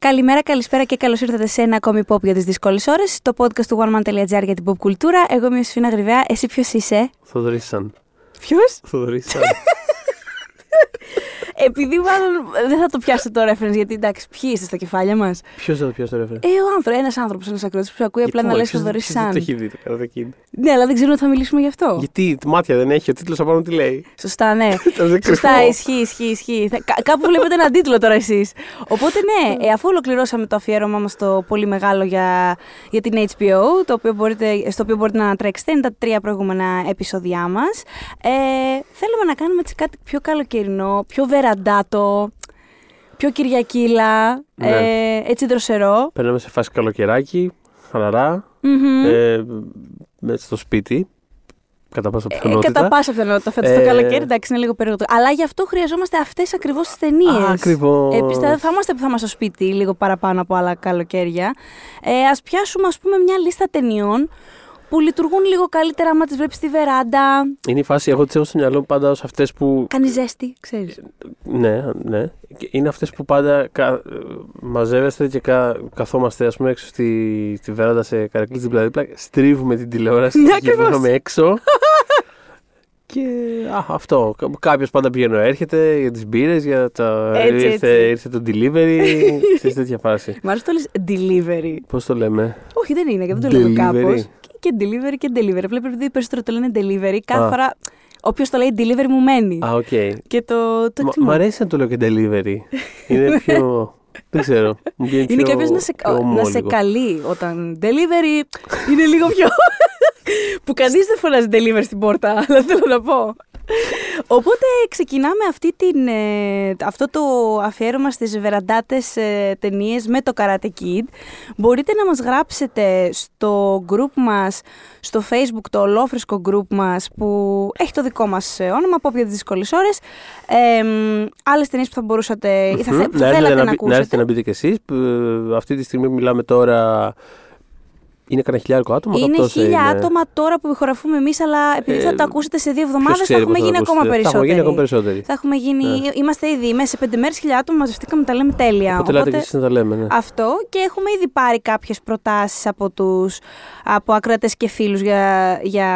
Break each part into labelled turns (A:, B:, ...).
A: Καλημέρα, καλησπέρα και καλώς ήρθατε σε ένα ακόμη pop για τις δύσκολες ώρες. Το podcast του oneman.gr για την pop κουλτούρα. Εγώ είμαι η Σφίνα Γρυβαία. Εσύ ποιος είσαι,
B: Θοδωρήσαν.
A: Ποιος;
B: Θοδωρήσαν.
A: Επειδή μάλλον δεν θα το πιάσω το reference, γιατί εντάξει, ποιοι είστε στα κεφάλια μας;
B: Ποιος θα το πιάσει το ρεφερ.
A: Ε, ο άνθρωπο, ένας άνθρωπος, ένας ακροατής που ακούει απλά να λες Θοδωρή
B: Δεν
A: Σαν.
B: το έχει δει το Karate Kid.
A: Ναι, αλλά δεν ξέρω ότι θα μιλήσουμε γι' αυτό.
B: Γιατί μάτια δεν έχει, ο τίτλος απάνω τι λέει.
A: Σωστά, ναι.
B: Ήταν δεν
A: Σωστά,
B: κρυφό.
A: ισχύει, ισχύει, ισχύει. Θα- κα- κάπου βλέπετε έναν τίτλο τώρα εσείς. Οπότε ναι, ε, αφού ολοκληρώσαμε το αφιέρωμά μας το πολύ μεγάλο για, για την HBO, το οποίο μπορείτε, στο οποίο μπορείτε να ανατρέξετε, είναι τα τρία προηγούμενα επεισόδια μας. Ε, θέλουμε να κάνουμε έτσι κάτι πιο καλοκαιρινό, πιο βεραντάτο, πιο Κυριακήλα,
B: Ναι.
A: ε, έτσι δροσερό.
B: Περνάμε σε φάση καλοκαιράκι, χαλαρά,
A: Μμμ.
B: ε, μέσα στο σπίτι. Κατά πάσα
A: Ε,
B: πιθανότητα.
A: κατά πάσα πιθανότητα φέτος το
B: Ε,
A: καλοκαίρι, εντάξει, είναι λίγο περίοδο. Αλλά γι' αυτό χρειαζόμαστε αυτές ακριβώς τις ταινίες.
B: Α, ακριβώς.
A: Επίση, θα είμαστε που θα είμαστε στο σπίτι λίγο παραπάνω από άλλα καλοκαίρια. Ε, Α πιάσουμε, ας πούμε, μια λίστα ταινιών που λειτουργούν λίγο καλύτερα άμα τις βλέπεις στη βεράντα.
B: Είναι η φάση, εγώ τις έχω στο μυαλό μου πάντα ως αυτές που.
A: Κάνεις ζέστη, ξέρεις.
B: Ναι, ναι. Και Είναι αυτές που πάντα κα... ε, μαζεύεστε και κα... καθόμαστε, ας πούμε, έξω στη, στη βεράντα σε καρεκλή δίπλα-δίπλα. Στρίβουμε την τηλεόραση
A: Ναι,
B: και
A: ακριβώς.
B: βγαίνουμε έξω. και α, αυτό. Κάποιος πάντα πηγαίνει, έρχεται για τις μπύρες, για τα.
A: Έτσι,
B: ήρθε,
A: έτσι.
B: ήρθε το delivery. σε τέτοια φάση.
A: Μ' αρέσει το λες delivery.
B: Πώς το λέμε;
A: Όχι, δεν είναι, και δεν το λέμε
B: Delivery.
A: κάπως. Και, και delivery και delivery. Βλέπω επειδή περισσότερο το λένε delivery, κάθε
B: Α.
A: φορά. Όποιος το λέει delivery μου μένει.
B: Α, οκ.
A: Και το, το
B: Μα-
A: εκτιμώ.
B: Μ' αρέσει να το λέω και delivery. Είναι πιο. δεν ξέρω. Μου βγαίνει
A: Είναι
B: πιο-
A: κάποιο να, σε,
B: πιο ομό
A: να σε
B: λίγο.
A: καλεί όταν delivery είναι λίγο πιο. που κανείς δεν φωνάζει delivery στην πόρτα, αλλά θέλω να πω. Οπότε ξεκινάμε αυτή την, ε, αυτό το αφιέρωμα στις βεραντάτες ε, ταινίες με το Karate Kid. Μπορείτε να μας γράψετε στο group μας, στο facebook, το ολόφρεσκο group μας που έχει το δικό μας ε, όνομα, από για τις δύσκολες ώρες. Ε, μ, άλλες ταινίες που θα μπορούσατε ή θα, θε-
B: Μμμ.
A: θα
B: Να έρθετε
A: θέλατε να,
B: μπει-
A: ακούσετε.
B: Να έρθετε να μπείτε κι εσείς. Αυτή τη στιγμή που μιλάμε τώρα. Είναι κανένα χιλιάρικο άτομα.
A: Είναι
B: κάπου τόσο
A: χίλια
B: είναι.
A: άτομα τώρα που ηχογραφούμε εμείς, αλλά επειδή θα
B: Ε,
A: το ακούσετε σε δύο
B: Ποιος
A: εβδομάδες, θα
B: ξέρει
A: έχουμε
B: πότε
A: γίνει ακόμα
B: ακούσετε. Θα έχουμε
A: περισσότεροι.
B: γίνει ακόμα περισσότεροι.
A: Θα έχουμε γίνει.
B: Ναι.
A: Είμαστε ήδη μέσα σε πέντε μέρες, χίλια άτομα μαζευτήκαμε, τα λέμε τέλεια.
B: Οπότε λέτε κι εσείς να τα λέμε. Ναι.
A: αυτό και έχουμε ήδη πάρει κάποιες προτάσεις από του από ακροατές και φίλους για, για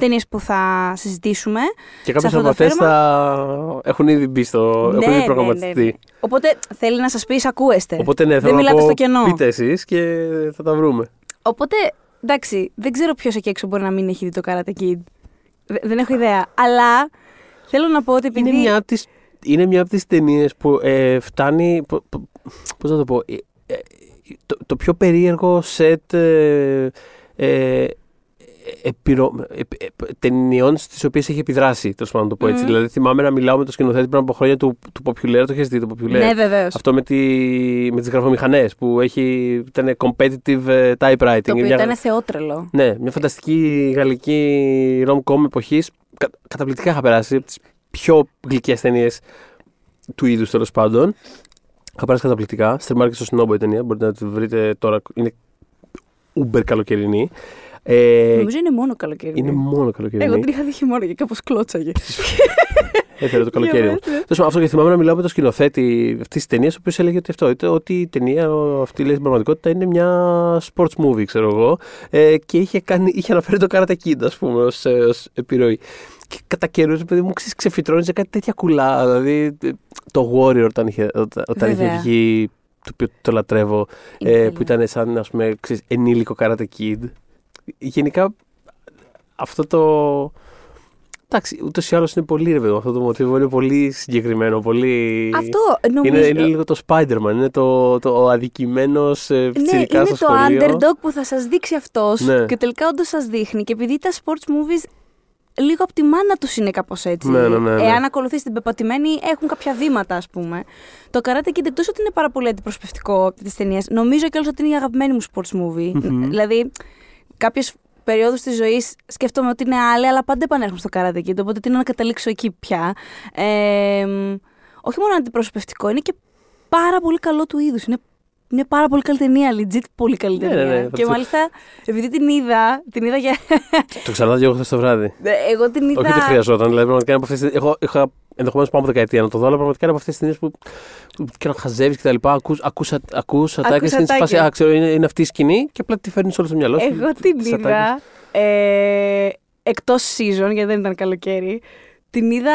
A: ταινίες που θα συζητήσουμε.
B: Και κάποιες
A: αυτό
B: από
A: το
B: αυτές
A: αφιέρωμα.
B: θα έχουν ήδη μπει στο. έχουν ήδη προγραμματιστεί.
A: Οπότε θέλει να σας πεις, ακούεστε.
B: Οπότε ναι,
A: Δεν
B: θέλω να
A: μιλάτε
B: πω,
A: στο κενό.
B: Πείτε εσείς και θα τα βρούμε.
A: Οπότε, εντάξει, δεν ξέρω ποιος εκεί έξω μπορεί να μην έχει δει το Karate Kid. Δε- Δεν έχω ιδέα. Αλλά θέλω να πω ότι επειδή.
B: Είναι μια από τις, είναι μια από τις ταινίες που ε, φτάνει, πο- πο- πώς να το πω, ε, ε, το, το πιο περίεργο σετ ε, ε, επιρρο, ε, ε, ταινιών στις οποίες έχει επιδράσει, τέλος πάντων να το πω έτσι.
A: Μμμ.
B: Δηλαδή θυμάμαι να μιλάω με τον σκηνοθέτη πριν από χρόνια του, του Popular, το έχεις δει το Popular;
A: Ναι, βεβαίως.
B: Αυτό με, τη, με τις γραφομηχανές που έχει, ήταν competitive ε, typewriting.
A: Το οποίο
B: Μια-
A: ήταν θεότρελο.
B: ναι, μια φανταστική γαλλική rom-com εποχής. Κα, καταπληκτικά είχα περάσει. Από τις πιο γλυκές ταινίες του είδους τέλος πάντων. Είχα περάσει καταπληκτικά. Στερμάρει και στο Snowboy η ταινία. Μπορείτε να τη βρείτε τώρα. Είναι uber καλοκαιρινή. Ε,
A: Νομίζω είναι μόνο καλοκαίρι.
B: είναι μόνο καλοκαιρινή.
A: Εγώ την είχα δει χειμώνα και κάπως κλώτσαγε.
B: Έφερε το καλοκαίρι μου.
A: Για μένα, ναι.
B: Τέλος πάντων, αυτό και θυμάμαι να μιλάω με τον σκηνοθέτη αυτής της ταινίας, ο οποίος έλεγε ότι αυτό, είτε- ότι η ταινία αυτή λέει στην πραγματικότητα είναι μια sports movie, ξέρω εγώ. Ε, και είχε, κάνει, είχε αναφέρει το Karate Kid, ας πούμε, ως επιρροή. Και κατά καιρούς, παιδί μου, ξέρεις, ξεφυτρώνει κάτι τέτοια κουλά. Δηλαδή, ε, το Warrior όταν είχε, όταν, όταν είχε
A: Βέβαια.
B: βγει, το οποίο το λατρεύω,
A: Είναι
B: ε,
A: τέλειο.
B: που ήταν σαν, ας πούμε, ξέρεις, ενήλικο Karate Kid. Γενικά, αυτό το. Εντάξει, ούτως ή άλλως είναι πολύ ρε παιδί μου, Αυτό το μοτίβο είναι πολύ συγκεκριμένο. Πολύ...
A: Αυτό νομίζω.
B: είναι, είναι λίγο το Spider-Man. Είναι το, το ο αδικημένο ε,
A: ναι,
B: πιτσιρικά
A: είναι
B: στο
A: το
B: σχολείο.
A: underdog που θα σας δείξει αυτός
B: Ναι.
A: και τελικά όντως σας δείχνει και επειδή τα sports movies λίγο από τη μάνα τους είναι κάπως έτσι.
B: Ναι, ναι, ναι, ναι.
A: Εάν ακολουθείς την πεπατημένη έχουν κάποια βήματα ας πούμε. Το Karate Kid εκτός ότι είναι πάρα πολύ αντιπροσωπευτικό από τις ταινίες, νομίζω κιόλας ότι είναι η αγαπημένη μου sports movie.
B: Μμμ.
A: Δηλαδή κάποιες περιόδους της ζωής σκέφτομαι ότι είναι άλλοι, αλλά πάντα επανέρχομαι στο Karate Kid, οπότε τι να καταλήξω εκεί πια. Ε, μ, όχι μόνο αντιπροσωπευτικό, είναι και πάρα πολύ καλό του είδους. Είναι, είναι πάρα πολύ καλή ταινία, legit πολύ καλή
B: Ναι,
A: ταινία.
B: ναι, ναι,
A: και
B: αυτό-
A: μάλιστα, επειδή την είδα, την είδα για...
B: Το ξαναδώ εγώ χθες το βράδυ.
A: Εγώ την είδα...
B: Όχι ότι χρειαζόταν. Δηλαδή, πραγματικά είναι από αυτέ. Εγώ είχα ενδεχομένως πάνω από δεκαετία να το δω, αλλά πραγματικά είναι από αυτές τις ταινίες που. και να χαζεύεις και τα λοιπά. Ακούς, ακούς, α- ακούς ατάκες και είναι σε φάση,
A: ατάκες.
B: Α, ξέρω, είναι, είναι αυτή η σκηνή και απλά τη φέρνεις όλο στο μυαλό σου.
A: Εγώ την
B: τις ατάκες.
A: είδα ε, εκτός season, γιατί δεν ήταν καλοκαίρι. Την είδα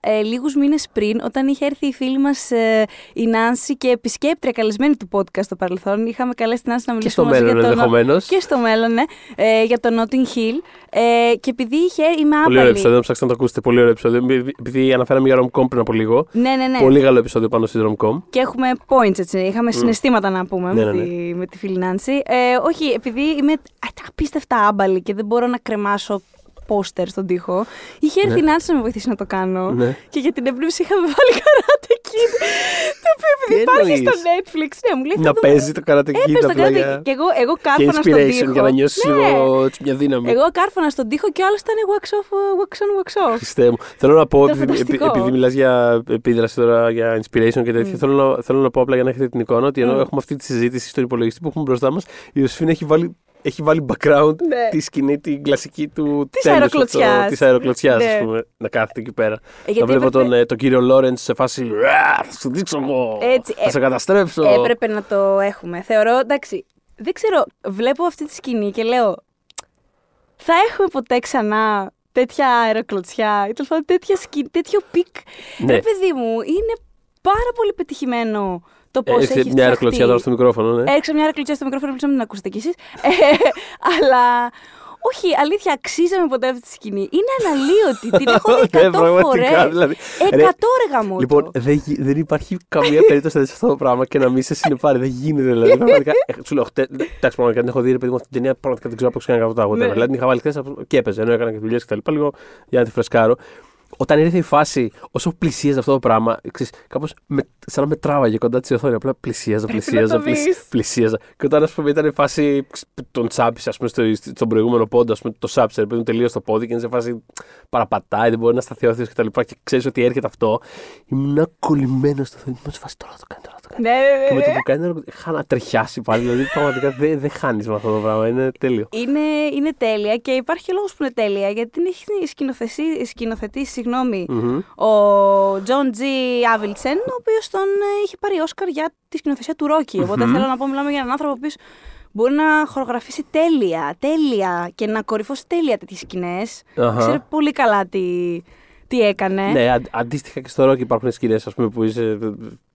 A: ε, λίγους μήνες πριν, όταν είχε έρθει η φίλη μας ε, η Νάνση και επισκέπτρια καλεσμένη του podcast στο παρελθόν. Είχαμε καλέσει την Νάνση να
B: Και
A: μιλήσουμε
B: στο
A: μαζί
B: μέλλον
A: για το...
B: ενδεχομένως.
A: Και στο μέλλον, ναι, ε, για το Notting Hill. Ε, και επειδή είχε, είμαι
B: Πολύ ωραίο
A: άπαλη.
B: επεισόδιο, να ψάξετε να το ακούσετε. Πολύ ωραίο επεισόδιο. Επειδή αναφέραμε για Romcom πριν από λίγο.
A: Ναι, ναι, ναι.
B: Πολύ καλό επεισόδιο πάνω στη Romcom.
A: Και έχουμε points, έτσι. Είχαμε συναισθήματα να πούμε
B: Ναι,
A: με,
B: ναι,
A: Τη, με τη φίλη Νάνση. Ε, όχι, επειδή είμαι α, απίστευτα άμπαλη και δεν μπορώ να κρεμάσω πόστερ στον τοίχο. Είχε έρθει η Νάνση να με βοηθήσει να το κάνω.
B: Ναι.
A: Και για την έμπνευση είχαμε βάλει Karate Kid. το οποίο επειδή
B: Τι
A: υπάρχει στο
B: εννοείς;
A: Netflix. Ναι, μου λέει. θα
B: Να
A: δούμε.
B: παίζει το Karate Kid
A: Έπαιζε το
B: απλά
A: Karate
B: για.
A: Kid. Και εγώ, εγώ
B: Και
A: κάρφωνα στον
B: inspiration
A: τοίχο.
B: για να νιώσει
A: Ναι.
B: λίγο έτσι, μια δύναμη.
A: Εγώ κάρφωνα στον τοίχο και ο άλλο ήταν wax off, wax on, wax off.
B: Χριστέ μου. Θέλω να πω,
A: Ήταν
B: επειδή,
A: φανταστικό.
B: επει- επειδή μιλάς για επίδραση τώρα, για inspiration και τέτοια, θέλω, να, θέλω να πω απλά για να έχετε την εικόνα ότι ενώ
A: Mm.
B: έχουμε αυτή τη συζήτηση στον υπολογιστή που έχουμε μπροστά μας, η Ιωσήφινα έχει βάλει, έχει βάλει background
A: Ναι.
B: τη σκηνή, την κλασική του
A: Της
B: τέλους,
A: αεροκλωτσιάς.
B: αυτό, Της αεροκλωτσιάς,
A: Ναι.
B: ας πούμε, να κάθεται εκεί πέρα.
A: Ε,
B: να
A: γιατί
B: βλέπω
A: έπρεπε-
B: τον, ε, τον κύριο Λόρενς σε φάση «Ρα, Θα σου δείξω εγώ!
A: Έτσι,
B: θα
A: ε,
B: σε καταστρέψω!
A: Έπρεπε να το έχουμε. Θεωρώ, εντάξει, δεν ξέρω, βλέπω αυτή τη σκηνή και λέω, θα έχουμε ποτέ ξανά τέτοια αεροκλωτσιά ή τέλος πάντων τέτοια σκηνή, τέτοιο peak.
B: Ναι.
A: Ρε παιδί μου, είναι πάρα πολύ πετυχημένο το πώς
B: Έχεις
A: έχει
B: μια αεροκλωτσιά
A: φτιαχτεί.
B: τώρα στο μικρόφωνο, ναι.
A: Έξω μια αεροκλωτσιά στο μικρόφωνο, ελπίζω να μην την ακούσετε κι εσείς. Ε, αλλά όχι, αλήθεια, αξίζαμε ποτέ αυτή τη σκηνή. Είναι αναλύωτη. Την έχω δει
B: Ναι,
A: 100
B: πραγματικά,
A: φορές.
B: δηλαδή.
A: 100
B: Ρε,
A: ρε γαμότο.
B: Λοιπόν, δεν, γι- δεν υπάρχει καμία περίπτωση να δεις αυτό το πράγμα και να μην σε συνεπάρει. Δεν γίνεται δηλαδή. Πραγματικά. ε, Σου λέω, χτε, εντάξει, πραγματικά την έχω δει, ρε παιδί μου, αυτή την ταινία πραγματικά δεν ξέρω πώς έκανε αυτό το
A: Ναι.
B: Δηλαδή την είχα βάλει χθες και έπαιζε, ενώ έκανα και δουλειές και τα λοιπά, λίγο για να τη φρεσκάρω. Όταν ήρθε η φάση, όσο πλησίαζε αυτό το πράγμα, ξέρεις, κάπως με, σαν να με τράβαγε κοντά της οθόνης. Απλά πλησίαζα,
A: Πρέπει να
B: πλησίαζα,
A: το
B: πλησ-
A: δεις.
B: πλησίαζα. Και όταν, ας πούμε, ήταν η φάση, ξ, τον τσάκισε, ας πούμε, στο, στον προηγούμενο πόντο, ας πούμε, το σάψε, ρε παιδί μου, τελείως στο πόδι και είναι σε φάση παραπατάει, δεν μπορεί να σταθεί όρθιο και τα λοιπά. Και ξέρεις ότι έρχεται αυτό. Ήμουν κολλημένος στο οθόνη. Ήμουν σε φάση τώρα θα το κάνει, τώρα θα το κάνει.
A: Ναι, ναι, ναι,
B: Και με το
A: ναι.
B: που κάνει, είχα ανατριχιάσει πάλι. Δηλαδή, πραγματικά δεν δεν χάνεις με αυτό το πράγμα. Είναι τέλειο.
A: Είναι, είναι τέλεια και υπάρχει και λόγος που είναι τέλεια γιατί την έχει σκηνοθεσί- σκηνοθετήσει συγγνώμη,
B: Μμμ.
A: ο Τζον Τζι Άβιλτσεν, ο οποίος τον ε, είχε πάρει Όσκαρ για τη σκηνοθεσία του Ρόκι. Οπότε θέλω να πω, μιλάμε για έναν άνθρωπο ο οποίος μπορεί να χορογραφήσει τέλεια, τέλεια και να κορυφώσει τέλεια τέτοιες σκηνές.
B: Αχα.
A: Ξέρει πολύ καλά τι, τι έκανε;
B: Ναι, αν- αντίστοιχα και στο ρόκι υπάρχουν σκηνές, ας πούμε, που είσαι.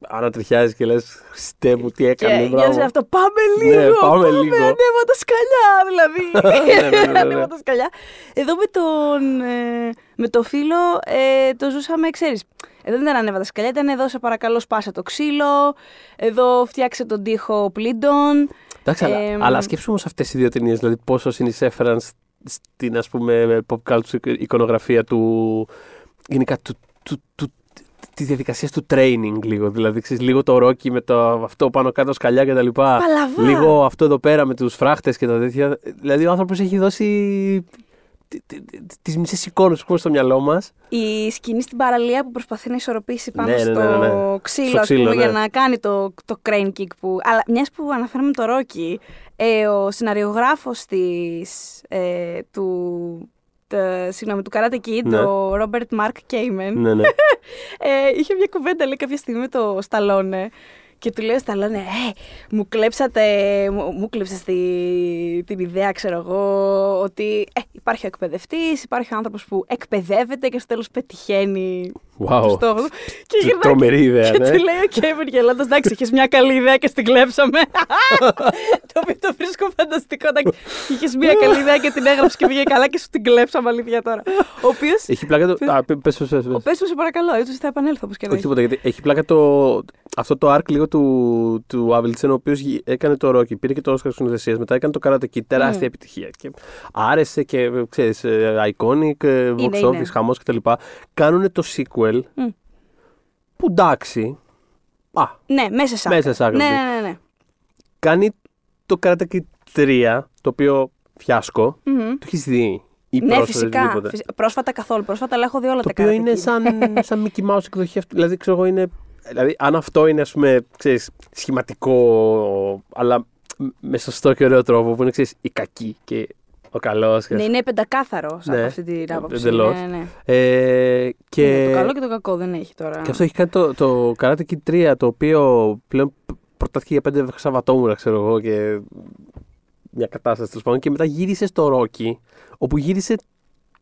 B: Ανατριχιάζεις και λες, Χριστέ μου, τι
A: Και
B: έκανε.
A: νιώθεις
B: μπράβο».
A: αυτό, πάμε
B: Ναι,
A: λίγο,
B: πάμε λίγο.
A: ανέβα τα σκαλιά, δηλαδή.
B: Ναι, ναι, ναι, ναι.
A: ανέβα τα σκαλιά. Εδώ με τον, ε, με το φίλο ε, το ζούσαμε, ξέρεις, εδώ δεν ήταν ανέβα τα σκαλιά, ήταν εδώ σε παρακαλώ σπάσε το ξύλο, εδώ φτιάξε τον τοίχο πλήντων.
B: Εντάξει, αλλά,
A: Εμ.
B: αλλά σκέψου όμως αυτές οι δύο ταινίες, δηλαδή πόσο συνεισέφεραν σ- στην ας πούμε pop culture εικονογραφία του. Γενικά του, του, του, της διαδικασίας του training λίγο. Δηλαδή, ξέρεις, λίγο το ρόκι με το αυτό πάνω κάτω σκαλιά κτλ.
A: Παλαβά.
B: Λίγο αυτό εδώ πέρα με τους φράχτες και τα τέτοια. Δηλαδή, ο άνθρωπος έχει δώσει τις μισές εικόνες που έχουμε στο μυαλό μας.
A: Η σκηνή στην παραλία που προσπαθεί να ισορροπήσει πάνω
B: Ναι, ναι,
A: στο
B: ναι, ναι, ναι.
A: ξύλο,
B: Στο
A: ας πούμε,
B: ξύλο,
A: για
B: ναι.
A: να κάνει το, το crane kick που... Αλλά μιας που αναφέραμε το Ρόκι, ε, ο σεναριογράφος της, ε, του, τε- συγγνώμη, του Karate Kid,
B: Ναι.
A: ο Robert Mark Kamen,
B: ναι, ναι.
A: ε, είχε μια κουβέντα λέει κάποια στιγμή με το Σταλόνε και του λέει ο Σταλόνε, ε, μου κλέψατε, μου, μου κλέψες τη, την ιδέα, ξέρω εγώ, ότι ε, υπάρχει ο εκπαιδευτής, υπάρχει ο άνθρωπος που εκπαιδεύεται και στο τέλος πετυχαίνει
B: Wow.
A: το στόχο του. Και
B: Τ-
A: γυρνάει
B: τρομερή ιδέα,
A: και
B: ναι.
A: του λέει ο Κέβιν γελώντας, εντάξει, είχες μια καλή ιδέα και στην κλέψαμε. το οποίο το βρίσκω φανταστικό. εντάξει. Είχες μια καλή ιδέα και την έγραψες και πήγε καλά και σου την κλέψαμε αλήθεια τώρα. Ο οποίος,
B: Έχει πλάκα το. Α, πε- πες, πες, πες, πες.
A: ο πες μου σε παρακαλώ, έτσι θα επανέλθω όπως και να
B: Όχι
A: έχει.
B: τίποτα, γιατί έχει πλάκα το, αυτό το arc λίγο του, του Άβιλτσεν, ο οποίος έκανε το Rocky, πήρε και το Oscar σκηνοθεσίας, μετά έκανε το Karate Kid, τεράστια
A: Mm.
B: επιτυχία. Και άρεσε και ξέρεις, ε, iconic, ε, box
A: Είναι,
B: office,
A: είναι.
B: χαμός κτλ. Κάνουν το sequel,
A: Μμ.
B: που εντάξει, α,
A: Ναι, μέσα σε
B: Μέσα σε άκρη.
A: Ναι, ναι, ναι, ναι.
B: κάνει το Karate Kid 3, το οποίο φιάσκο.
A: Μμμ.
B: Το έχεις δει. Ή
A: Ναι,
B: πρόσφατα,
A: φυσικά.
B: οτιδήποτε.
A: Φυσ- Πρόσφατα καθόλου. Πρόσφατα, αλλά έχω δει όλα
B: Το
A: τα
B: οποίο
A: Karate
B: είναι
A: Kid.
B: σαν, σαν Mickey Mouse εκδοχή αυτού. Δηλαδή, ξέρω εγώ, είναι. Δηλαδή, αν αυτό είναι, ας πούμε, ξέρεις, σχηματικό, αλλά με σωστό και ωραίο τρόπο, που είναι, ξέρεις, η κακή και ο καλός. και-
A: Ναι, είναι πεντακάθαρος
B: Ναι,
A: από αυτή την άποψη.
B: εντελώς.
A: Ναι, ναι.
B: Ε, και...
A: Ναι, Το καλό και το κακό δεν έχει τώρα.
B: Και αυτό έχει κάνει το, το Karate Kid 3, το οποίο πλέον προτάθηκε για πέντε Σαββατόμουρα, ξέρω εγώ, και μια κατάσταση τέλος πάντων. Και μετά γύρισε στο Rocky, όπου γύρισε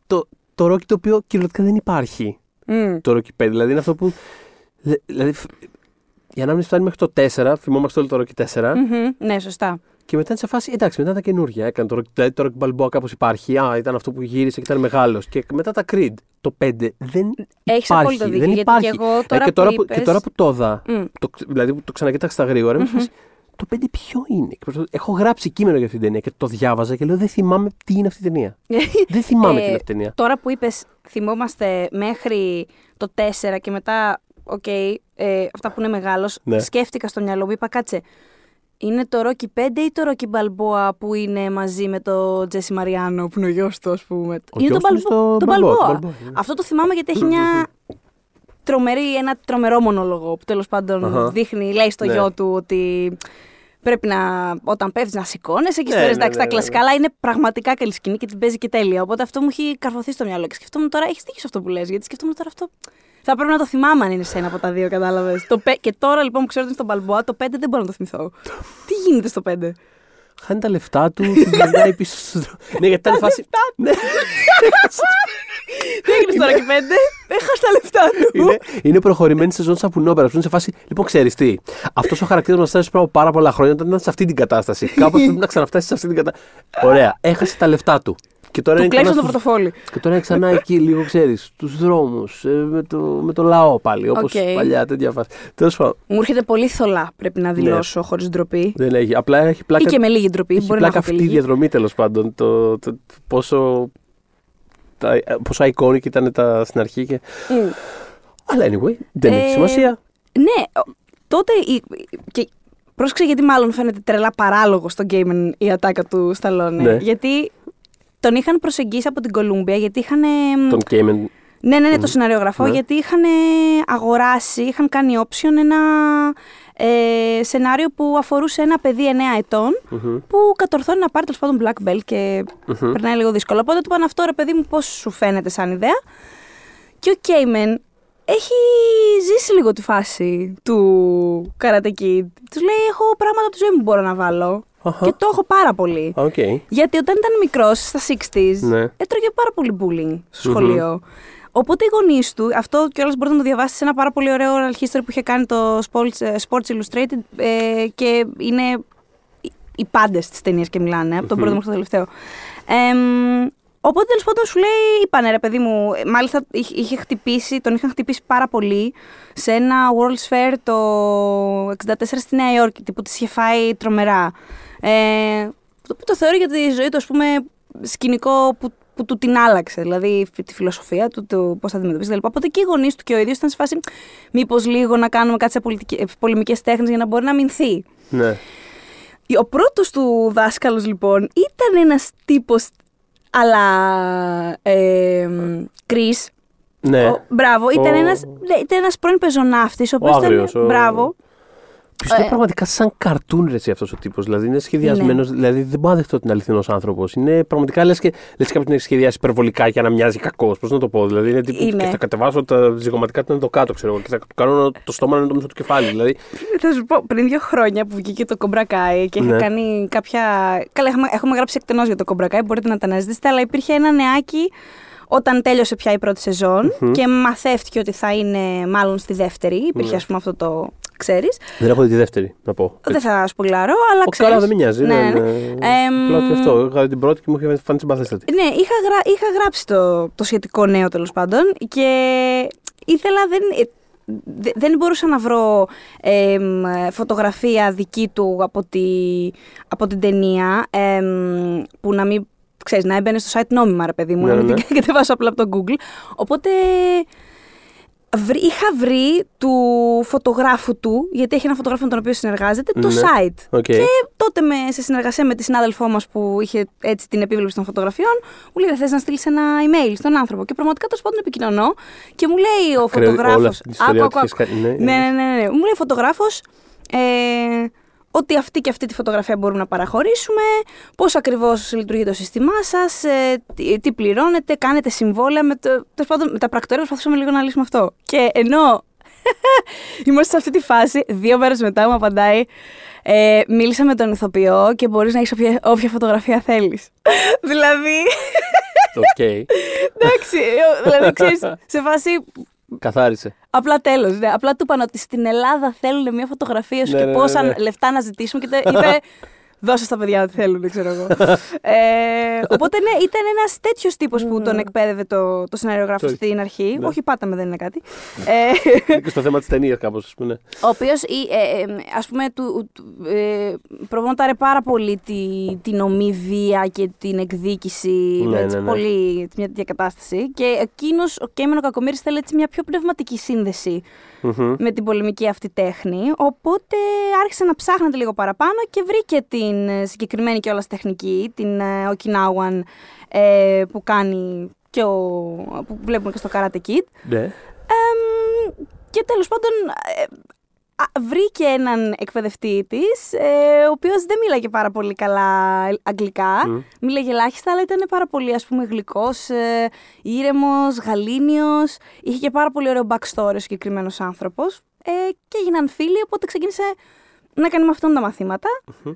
B: το, το Rocky το οποίο κυριολεκτικά δεν υπάρχει.
A: Μμ.
B: Το Rocky 5. Δηλαδή είναι αυτό που. Δε- Δηλαδή, φ- για να μην φτάνει μέχρι το 4, θυμόμαστε όλοι το Rocky 4,
A: Μμμ. Ναι, σωστά.
B: και μετά είναι σε φάση. Εντάξει, μετά τα καινούργια. Έκανε το Rocky, δηλαδή το Rocky Balboa κάπως υπάρχει. Α, ήταν αυτό που γύρισε και ήταν μεγάλος. Και μετά τα Creed. Το 5 δεν
A: Έχεις
B: υπάρχει.
A: απόλυτο δίκιο,
B: δεν
A: γιατί
B: υπάρχει.
A: και εγώ
B: Ε,
A: τώρα
B: και, τώρα
A: που
B: που, και
A: είπες-
B: τώρα που το είδα,
A: Μμ.
B: το, ξ- δηλαδή που το ξανακοίταξα στα γρήγορα, είμαι σε φάση, το 5 ποιο είναι; Και προσπαθώ- Έχω γράψει κείμενο για αυτή την ταινία και το διάβαζα και λέω δεν θυμάμαι τι είναι αυτή η ταινία. δεν θυμάμαι
A: Ε,
B: τι είναι αυτή η ταινία.
A: Τώρα που είπες, θυμόμαστε μέχρι το 4 και μετά, οκ, ε, αυτά που είναι μεγάλος,
B: Ναι.
A: σκέφτηκα στο μυαλό μου, είπα κάτσε. Είναι το Rocky 5 ή το Rocky Balboa που είναι μαζί με το Τζέσι Μαριάνο, που είναι ο γιος του, ας πούμε;
B: Ο
A: είναι
B: γιος
A: το
B: του είναι στο
A: το
B: Balboa,
A: Balboa.
B: το Balboa, ναι.
A: Αυτό το θυμάμαι γιατί έχει μια τρομερή, ένα τρομερό μονόλογο που τέλος πάντων
B: Αχα.
A: δείχνει, λέει στο
B: Ναι.
A: γιο του ότι πρέπει να, όταν πέφτεις να σηκώνεσαι και
B: Ναι,
A: ιστορίες
B: ναι,
A: εντάξει,
B: ναι,
A: τα
B: ναι,
A: κλασικά,
B: ναι.
A: αλλά είναι πραγματικά καλή σκηνή και την παίζει και τέλεια. Οπότε αυτό μου έχει καρφωθεί στο μυαλό. Και σκεφτόμουν τώρα, έχεις δίκιο σε αυτό που λες, γιατί σκεφτόμουν τώρα αυτό. Θα πρέπει να το θυμάμαι αν είναι σε ένα από τα δύο, κατάλαβες. και τώρα λοιπόν που ξέρω ότι είναι στον Παλμπόα, το 5 δεν μπορώ να το θυμηθώ. Τι γίνεται στο 5.
B: Χάνει τα λεφτά του, την περνάει πίσω στο δρόμο. Ναι, γιατί ήταν φάση. Ναι,
A: Τι έγινε στο Rocky 5, έχασε τα λεφτά του.
B: είναι, είναι προχωρημένη σεζόν σαπουνόπερα. Που είναι σε φάση. Λοιπόν, ξέρεις τι. Αυτός ο χαρακτήρας μας ήταν πριν από πάρα πολλά χρόνια όταν ήταν σε αυτή την κατάσταση. Κάπως πρέπει να ξαναφτάσει σε αυτή την κατάσταση. Ωραία. Έχασε τα λεφτά του. Και τώρα
A: Του
B: είναι ξανά
A: κλέψαν το
B: στους-
A: πορτοφόλι.
B: Και τώρα είναι ξανά εκεί, λίγο ξέρεις, στους δρόμους, με, το, με το λαό πάλι. Όπως
A: Οκ.
B: παλιά τέτοια φάση. Τέλος πάντων,
A: Μου έρχεται πολύ θολά, πρέπει να δηλώσω, χωρίς ντροπή.
B: δεν έχει. Απλά έχει πλάκα.
A: Ή και με λίγη ντροπή.
B: έχει
A: Μπορεί να
B: πλάκα
A: έχω και
B: αυτή η
A: λίγη.
B: διαδρομή τέλος πάντων. Το, το, το πόσο. Τα, πόσο iconic ήταν τα, στην αρχή. Και...
A: Μμ.
B: Αλλά anyway, δεν
A: Ε,
B: έχει σημασία.
A: Ναι, ο- τότε. η- Και πρόσεξε γιατί μάλλον φαίνεται τρελά παράλογο στο Game η ατάκα του Σταλόνε.
B: Ναι.
A: Γιατί τον είχαν προσεγγίσει από την Κολούμπια, γιατί είχαν.
B: Τον Κέιμεν.
A: Ναι, ναι, ναι, το σεναριογραφό,
B: Ναι.
A: γιατί είχαν αγοράσει, είχαν κάνει option ένα ε, σενάριο που αφορούσε ένα παιδί 9 ετών που κατορθώνει να πάρει τέλος πάντων black belt και περνάει λίγο δύσκολο. Οπότε του είπαν αυτό ρε παιδί μου, πώς σου φαίνεται σαν ιδέα. Και ο Κέιμεν έχει ζήσει λίγο τη φάση του Karate Kid. Τους λέει: Έχω πράγματα από τη ζωή μου που μπορώ να βάλω.
B: Αχα.
A: Και το έχω πάρα πολύ.
B: Οκ.
A: Γιατί όταν ήταν μικρός, στα 60s,
B: Ναι.
A: έτρωγε πάρα πολύ bullying στο σχολείο. Οπότε οι γονείς του, αυτό κιόλας μπορείτε να το διαβάσετε σε ένα πάρα πολύ ωραίο oral history που είχε κάνει το Sports, ε, Sports Illustrated ε, και είναι οι- οι πάντες της ταινίας και μιλάνε, από τον πρώτο μέχρι το τελευταίο. Εμ, οπότε τέλος πάντων σου λέει, είπανε ρε παιδί μου, ε, μάλιστα είχε, είχε χτυπήσει, τον είχαν χτυπήσει πάρα πολύ σε ένα World's Fair το 64 στη Νέα Υόρκη, που της είχε φάει τρομερά. Ε, το οποίο το θεωρεί για τη ζωή του, ας πούμε, σκηνικό που, που του την άλλαξε. Δηλαδή τη φιλοσοφία του, το πώς θα αντιμετωπίσει κλπ. Οπότε και οι γονείς του και ο ίδιος ήταν σε φάση, μήπως λίγο να κάνουμε κάτι σε πολεμικές τέχνες για να μπορεί να μηνθεί.
B: Ναι.
A: Ο πρώτος του δάσκαλος λοιπόν ήταν ένας τύπος αλλά ε, Chris.
B: Ναι.
A: Ο- μπράβο, ήταν,
B: Ο-
A: ένας, ναι, ήταν ένας πρώην πεζοναύτης, ο
B: Ο
A: οποίος
B: άγριος,
A: ήταν,
B: ο-
A: μπράβο,
B: Πιστεύω
A: Ε,
B: πραγματικά σαν καρτούν ρε εσύ αυτός ο τύπος. Δηλαδή είναι σχεδιασμένος.
A: Ναι.
B: Δηλαδή δεν μπορώ να δεχτώ ότι είναι αληθινός άνθρωπος. Είναι πραγματικά λες και λες και κάποιος έχει σχεδιάσει υπερβολικά για να μοιάζει κακός. Πώς να το πω. Δηλαδή είναι τύπου
A: Είναι.
B: και θα κατεβάσω τα ζυγωματικά του εδώ κάτω, ξέρω εγώ. Και θα του κάνω το στόμα να είναι το μισό του κεφάλι. Δηλαδή
A: θα σου πω, πριν δύο χρόνια που βγήκε το Κομπρακάι και είχα
B: Ναι.
A: κάνει κάποια... Καλά, έχουμε, έχουμε γράψει εκτενώς για το Κομπρακάι, μπορείτε να τα αναζητήσετε, αλλά υπήρχε ένα νεάκι όταν τέλειωσε πια η πρώτη σεζόν και μαθεύτηκε ότι θα είναι μάλλον στη δεύτερη. Υπήρχε,
B: Ναι.
A: ας πούμε, αυτό το ξέρεις.
B: δεν έχω δει τη δεύτερη, να πω.
A: Δεν θα σπουλάρω, αλλά
B: Ο,
A: ξέρεις.
B: καλά δεν με νοιάζει.
A: Ναι,
B: δεν,
A: ναι.
B: ε,
A: Εμ,
B: Απλά ότι αυτό. Είχα δει την πρώτη και μου είχε φανεί συμπαθέστατη.
A: Ναι, είχα, γρα... είχα γράψει το, το σχετικό νέο τέλος πάντων και ήθελα. Δεν, ε, δε- δεν μπορούσα να βρω εμ, φωτογραφία δική του από, τη, από την ταινία εμ, που να μην. Ξέρεις, να έμπαινε στο site νόμιμα, ρε παιδί μου,
B: Ναι,
A: να μην
B: ναι,
A: την κατεβάσω απλά από το Google. Οπότε βρει- είχα βρει του φωτογράφου του, γιατί έχει ένα φωτογράφο με τον οποίο συνεργάζεται, το
B: Ναι.
A: site.
B: Οκ.
A: Και τότε με, σε συνεργασία με τη συνάδελφό μας που είχε έτσι την επίβλεψη των φωτογραφιών, μου λέει: Θες να στείλεις ένα email στον άνθρωπο. Και πραγματικά τόσο πάντων επικοινωνώ και μου λέει ο
B: Ακραίο,
A: φωτογράφο.
B: όλη αυτή την ιστορία ότι είχες κάνει, ναι,
A: ναι, ναι, ναι, ναι. Μου λέει ο φωτογράφος. Ε, ότι αυτή και αυτή τη φωτογραφία μπορούμε να παραχωρήσουμε, πώς ακριβώς λειτουργεί το σύστημά σας, ε, τι, τι πληρώνετε, κάνετε συμβόλαια, με, το, τέλος πάντων, με τα πρακτορία προσπαθούσαμε λίγο να λύσουμε αυτό. Και ενώ είμαστε σε αυτή τη φάση, δύο μέρες μετά μου απαντάει, ε, μίλησα με τον ηθοποιό και μπορείς να έχεις όποια, όποια φωτογραφία θέλεις. δηλαδή,
B: Οκ.
A: εντάξει, ε, δηλαδή ξέρεις, σε φάση
B: Καθάρισε.
A: Απλά τέλος. Ναι. Απλά του είπαν ότι στην Ελλάδα θέλουν μια φωτογραφία σου
B: Ναι,
A: και
B: ναι, ναι,
A: πόσα
B: ναι.
A: λεφτά να ζητήσουμε. Και τε- είπε, δώσε στα παιδιά ό,τι θέλουν, δεν ξέρω εγώ. ε, οπότε ναι, ήταν ένας τέτοιος τύπος που τον εκπαίδευε το, το σεναριογράφο
B: Sorry.
A: στην αρχή.
B: Ναι.
A: Όχι, πάτα με, δεν είναι κάτι. ε,
B: Και στο θέμα της ταινίας, κάπως, ας πούμε. ναι.
A: ο οποίος, ε, ε, ας πούμε, του, του, ε, προμόταρε πάρα πολύ τη, την ομή βία και την εκδίκηση.
B: Ναι,
A: έτσι,
B: ναι, ναι.
A: Πολύ μια τέτοια κατάσταση. Και εκείνος, ο Κέμενο Κακομήρη, θέλει έτσι μια πιο πνευματική σύνδεση
B: Μμμ.
A: με την πολεμική αυτή τέχνη. Οπότε άρχισε να ψάχνεται λίγο παραπάνω και βρήκε την ε, συγκεκριμένη κιόλας τεχνική, την ε, Okinawan ε, που κάνει και ο, που βλέπουμε και στο Karate Kid.
B: Ναι.
A: Εμ, και τέλος πάντων ε, α, βρήκε έναν εκπαιδευτή της, ε, ο οποίος δεν μίλαγε πάρα πολύ καλά αγγλικά,
B: Μμ.
A: μίλαγε ελάχιστα, αλλά ήταν πάρα πολύ ας πούμε γλυκός, ε, ήρεμος, γαλήνιος, είχε και πάρα πολύ ωραίο backstory ο συγκεκριμένος άνθρωπος ε, και έγιναν φίλοι, οπότε ξεκίνησε να κάνει με αυτόν τα μαθηματα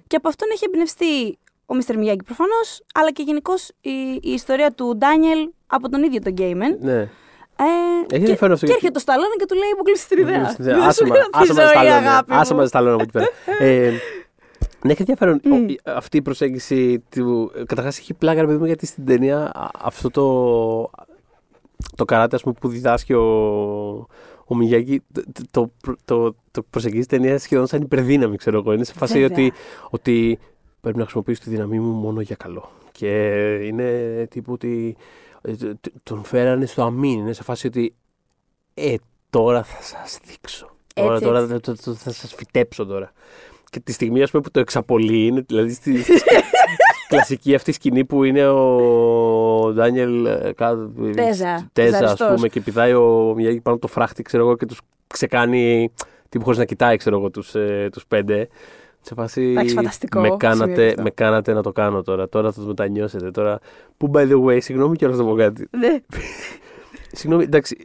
A: και από αυτόν έχει εμπνευστεί ο Μίστερ Μιάγκη προφανώς, αλλά και γενικώς η, η ιστορία του Ντάνιελ από τον ίδιο τον Γκέιμεν.
B: ναι.
A: Ε, και,
B: ενδιαφέρον αυτό
A: και
B: γιατί-
A: έρχεται το Σταλόνι και του λέει: Μου κλείσει την ιδέα.
B: Άσε
A: Δεν
B: μα,
A: σου λέω τη
B: άσε μα
A: ζωή,
B: στα λόγια.
A: αγάπη μου.
B: Άσε μα στα λόγια από εκεί πέρα. Ε, Ναι, έχει ενδιαφέρον ο- αυτή η προσέγγιση του. Καταρχάς έχει πλάκα, ρε παιδί μου, γιατί στην ταινία α, αυτό το. Το καράτε, ας πούμε, που διδάσκει ο, ο Μιγιάκη, το, το, το, το προσεγγίζει ταινία σχεδόν σαν υπερδύναμη, ξέρω εγώ. Είναι σε φάση
A: Βέβαια.
B: ότι, ότι πρέπει να χρησιμοποιήσω τη δύναμή μου μόνο για καλό. Και είναι τύπου ότι ε, τ- τ- τον φέρανε στο αμήν. Είναι σε φάση ότι ε, τώρα θα σας δείξω. Τώρα,
A: Έτσι,
B: τώρα
A: έτσι.
B: θα, θα, θα, θα σας φυτέψω τώρα. Και τη στιγμή ας πούμε, που το εξαπολύει, είναι δηλαδή στη, στη κλασική αυτή σκηνή που είναι ο Ντάνιελ ε, κα-
A: Τέζα,
B: Τέζα, ας
A: ζαριστός.
B: πούμε, και πηδάει ο Μιάγη πάνω από το φράχτη, ξέρω εγώ, και τους ξεκάνει τύπου χωρίς να κοιτάει, ξέρω εγώ, τους, ε, τους πέντε. Σε φάση
A: Εντάξει, φανταστικό
B: με
A: σημείο και
B: κάνατε,
A: αυτό.
B: με κάνατε να το κάνω τώρα. Τώρα θα το μετανιώσετε. Τώρα, που by the way, συγγνώμη κιόλας να πω κάτι.
A: Ναι.
B: Συγγνώμη, εντάξει.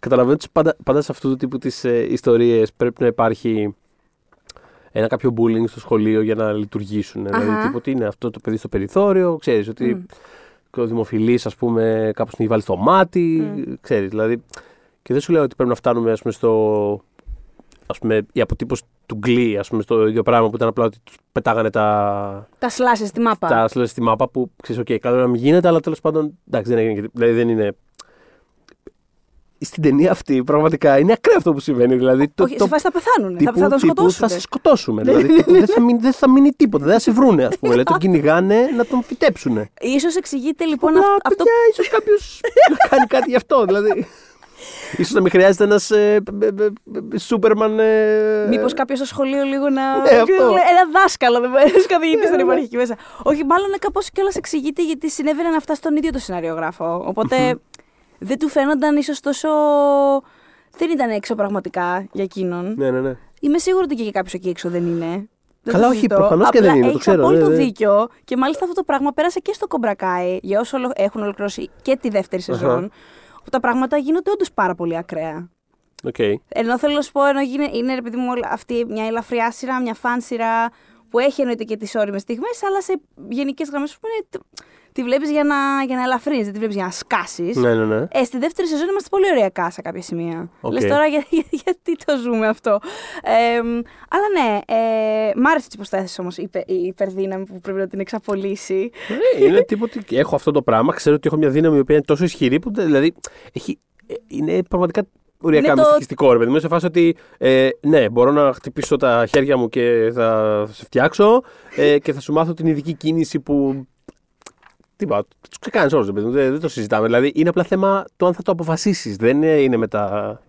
B: Καταλαβαίνω ότι πάντα, πάντα σε αυτού του τύπου τις ε, ιστορίες πρέπει να υπάρχει ένα κάποιο bullying στο σχολείο για να λειτουργήσουν.
A: Αχα.
B: Δηλαδή, τίποτα είναι αυτό το παιδί στο περιθώριο, ξέρεις ότι
A: Μμ.
B: και ο δημοφιλής, ας πούμε, κάπως την έχει βάλει στο μάτι.
A: Μμ.
B: Ξέρεις, δηλαδή. Και δεν σου λέω ότι πρέπει να φτάνουμε, ας πούμε, στο. Ας πούμε, η αποτύπωση του Glee, ας πούμε, στο ίδιο πράγμα που ήταν απλά ότι τους πετάγανε τα,
A: Τα slushies στη μάπα.
B: τα slushies στη μάπα που ξέρεις, οκ, καλό να μην γίνεται, αλλά τέλος πάντων εντάξει, δεν έγινε. γιατί- Δηλαδή δεν είναι. Στην ταινία αυτή πραγματικά είναι ακραίο αυτό που συμβαίνει. Δηλαδή, το,
A: Όχι,
B: το,
A: σε φάση θα πεθάνουν. Θα,
B: τύπου-
A: θα τον
B: τύπου
A: σκοτώσουν.
B: Θα σε σκοτώσουμε. δηλαδή, τύπου δεν, θα μείνει, δεν θα μείνει τίποτα. Δεν θα σε βρούνε, ας πούμε. δηλαδή, τον κυνηγάνε να τον φυτέψουν.
A: Ίσως εξηγείται λοιπόν
B: Απλά,
A: αυ- αυτό.
B: παιδιά, ίσως κάποιος να κάνει κάτι γι' αυτό. Δηλαδή. Ίσως να μην χρειάζεται ένας Σούπερμαν. Ε,
A: Μήπως κάποιος στο σχολείο λίγο να.
B: Ναι, αυτό.
A: Ένα δάσκαλο, δεν μπορεί. Ένας καθηγητής
B: Ναι,
A: δεν
B: ναι.
A: υπάρχει εκεί μέσα. Όχι, μάλλον κάπως κιόλας εξηγείται γιατί συνέβαιναν αυτά στον ίδιο το σεναριογράφο. Οπότε δεν του φαίνονταν ίσως τόσο. Δεν ήταν έξω πραγματικά για εκείνον.
B: Ναι, ναι, ναι.
A: Είμαι σίγουρη ότι και κάποιο εκεί έξω δεν είναι. Δεν
B: Καλά,
A: το
B: όχι,
A: συζητώ.
B: προφανώς και
A: Απλά
B: δεν είναι, το
A: έχεις
B: ξέρω,
A: απόλυτο
B: ναι, ναι.
A: δίκιο. Και μάλιστα αυτό το πράγμα πέρασε και στο Κομπρακάι για όσου ολο- έχουν ολοκληρώσει και τη δεύτερη
B: Αχα.
A: σεζόν. Που τα πράγματα γίνονται όντως πάρα πολύ ακραία.
B: Οκ.
A: Ενώ θέλω να σου πω, ενώ είναι, είναι ρε παιδί μου όλα- αυτή μια ελαφριά σειρά, μια fun σειρά που έχει εννοείται και τις ώριμες στιγμές, αλλά σε γενικές γραμμές που είναι. Τ- Τη βλέπεις για να, για να ελαφρύνεις, δεν τη βλέπεις για να σκάσεις.
B: Ναι, ναι, ναι.
A: Ε, στη δεύτερη σεζόν είμαστε πολύ ωριακά σε κάποια σημεία.
B: Οκ.
A: Λες τώρα για, για- γιατί το ζούμε αυτό. Ε, μ, αλλά ναι, ε, μ' άρεσε τις υποστάσεις όμως η, υπε- η υπερδύναμη που πρέπει να την εξαπολύσει.
B: Ναι, είναι τίποτα ότι έχω αυτό το πράγμα. Ξέρω ότι έχω μια δύναμη η οποία είναι τόσο ισχυρή που δηλαδή έχει, ε, είναι πραγματικά οριακά
A: Είναι το-
B: μυστικιστικό. Ρε παιδί μου, σε φάση ότι ε, ναι, μπορώ να χτυπήσω τα χέρια μου και θα σε φτιάξω ε, και θα σου μάθω την ειδική κίνηση που Τίποτα. Τους ξεκάνει όλους, δεν, δεν το συζητάμε. Δηλαδή είναι απλά θέμα το αν θα το αποφασίσεις. Δεν είναι μετά.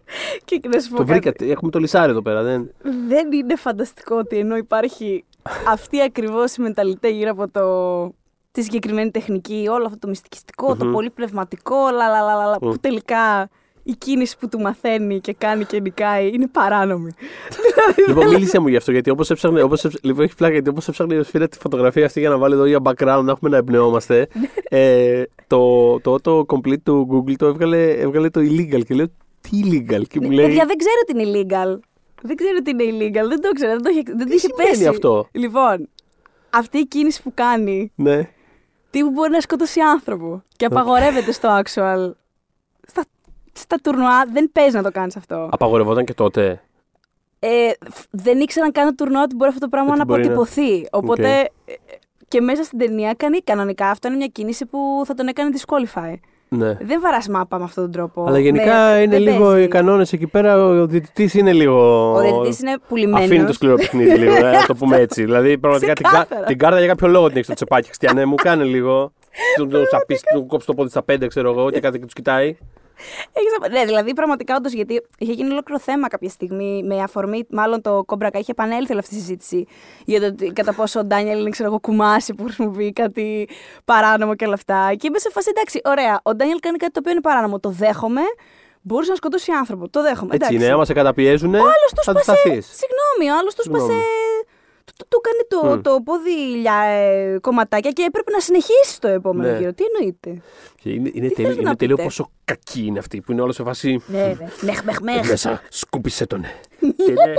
A: Και να σου πω
B: Το
A: κάτι.
B: βρήκα. Έχουμε το λισάρι εδώ πέρα. Δεν...
A: Δεν είναι φανταστικό ότι ενώ υπάρχει αυτή ακριβώς η μενταλιτέ γύρω από το, τη συγκεκριμένη τεχνική, όλο αυτό το μυστικιστικό, το
B: Μμμ.
A: πολύ πνευματικό, λα, λα, λα, λα, λα, που
B: Μμ.
A: τελικά η κίνηση που του μαθαίνει και κάνει και νικάει είναι παράνομη.
B: λοιπόν, μίλησε μου γι' αυτό γιατί όπως έψαχνε. Όπως έψ- λοιπόν, έχει πλάκα γιατί όπως έψαχνε η Σφύρα τη φωτογραφία αυτή για να βάλει εδώ για background, να έχουμε να εμπνεόμαστε. ε, το, το auto complete του Google το έβγαλε, έβγαλε το illegal και λέω τι illegal. Και μου λέει.
A: Παιδιά, δεν ξέρω τι είναι illegal. Δεν ξέρω τι είναι illegal. Δεν το ξέρω. Δεν το είχε, δεν το
B: Τι
A: είχε
B: σημαίνει
A: πέσει.
B: αυτό;
A: Λοιπόν, αυτή η κίνηση που κάνει,
B: Ναι.
A: τύπου μπορεί να σκοτώσει άνθρωπο. Και απαγορεύεται στο actual. Στα, στα τουρνουά δεν παίζει να το κάνει αυτό.
B: Απαγορευόταν και τότε.
A: Ε, φ- δεν ήξεραν καν το τουρνουά ότι μπορεί αυτό το πράγμα
B: Ότι
A: να
B: μπορεί να-
A: αποτυπωθεί. Οπότε
B: Οκ.
A: ε, και μέσα στην ταινία κάνει κανονικά αυτό είναι μια κίνηση που θα τον έκανε disqualify.
B: Ναι.
A: Δεν βαράς μάπα με αυτόν τον τρόπο.
B: Αλλά γενικά
A: Με-
B: είναι
A: δεν
B: λίγο
A: παίζει.
B: οι κανόνε εκεί πέρα. Ο διαιτητή είναι λίγο.
A: Ο διαιτητής είναι πουλημένος.
B: Αφήνει το σκληρό παιχνίδι λίγο, ε, να το πούμε έτσι. Δηλαδή πραγματικά την, κα-
A: Ξεκάθαρα.
B: την κάρτα για κάποιο λόγο την έχει στο τσεπάκι. Χριστιανέ μου, κάνε λίγο. Του του σαπίσει, του κόψει το πόδι στα πέντε, ξέρω εγώ, και κάθε και του κοιτάει.
A: Έχεις απο- Ναι, δηλαδή πραγματικά όντως γιατί είχε γίνει ολόκληρο θέμα κάποια στιγμή με αφορμή, μάλλον το Κόμπρακα είχε επανέλθει όλη αυτή η συζήτηση για το ότι κατά πόσο ο Ντάνιελ είναι ξέρω εγώ, κουμάσι που χρησιμοποιεί κάτι παράνομο και όλα αυτά. Και είμαι σε φάση εντάξει, ωραία, ο Ντάνιελ κάνει κάτι το οποίο είναι παράνομο. Το δέχομαι. Μπορούσε να σκοτώσει άνθρωπο. Το δέχομαι.
B: Έτσι
A: εντάξει.
B: είναι, άμα σε καταπιέζουν,
A: Ο άλλος τους
B: θα του
A: σπάσε.
B: σταθεί.
A: Συγγνώμη, ο άλλος τους
B: Συγγνώμη.
A: Σπάσε. Του, του, του κάνει το,
B: Μμ.
A: το πόδι λια, ε, κομματάκια και έπρεπε να συνεχίσει το επόμενο
B: Ναι.
A: γύρο. Τι εννοείται.
B: Είναι, είναι,
A: Τι
B: τέλειο,
A: θέλετε
B: είναι
A: να
B: τέλειο
A: πείτε;
B: πόσο κακή είναι αυτή που είναι όλο σε φάση.
A: Ναι, ναι. Μεχ, μεχ, μεχ.
B: Μέσα, σκούπισε τον. Και, είναι-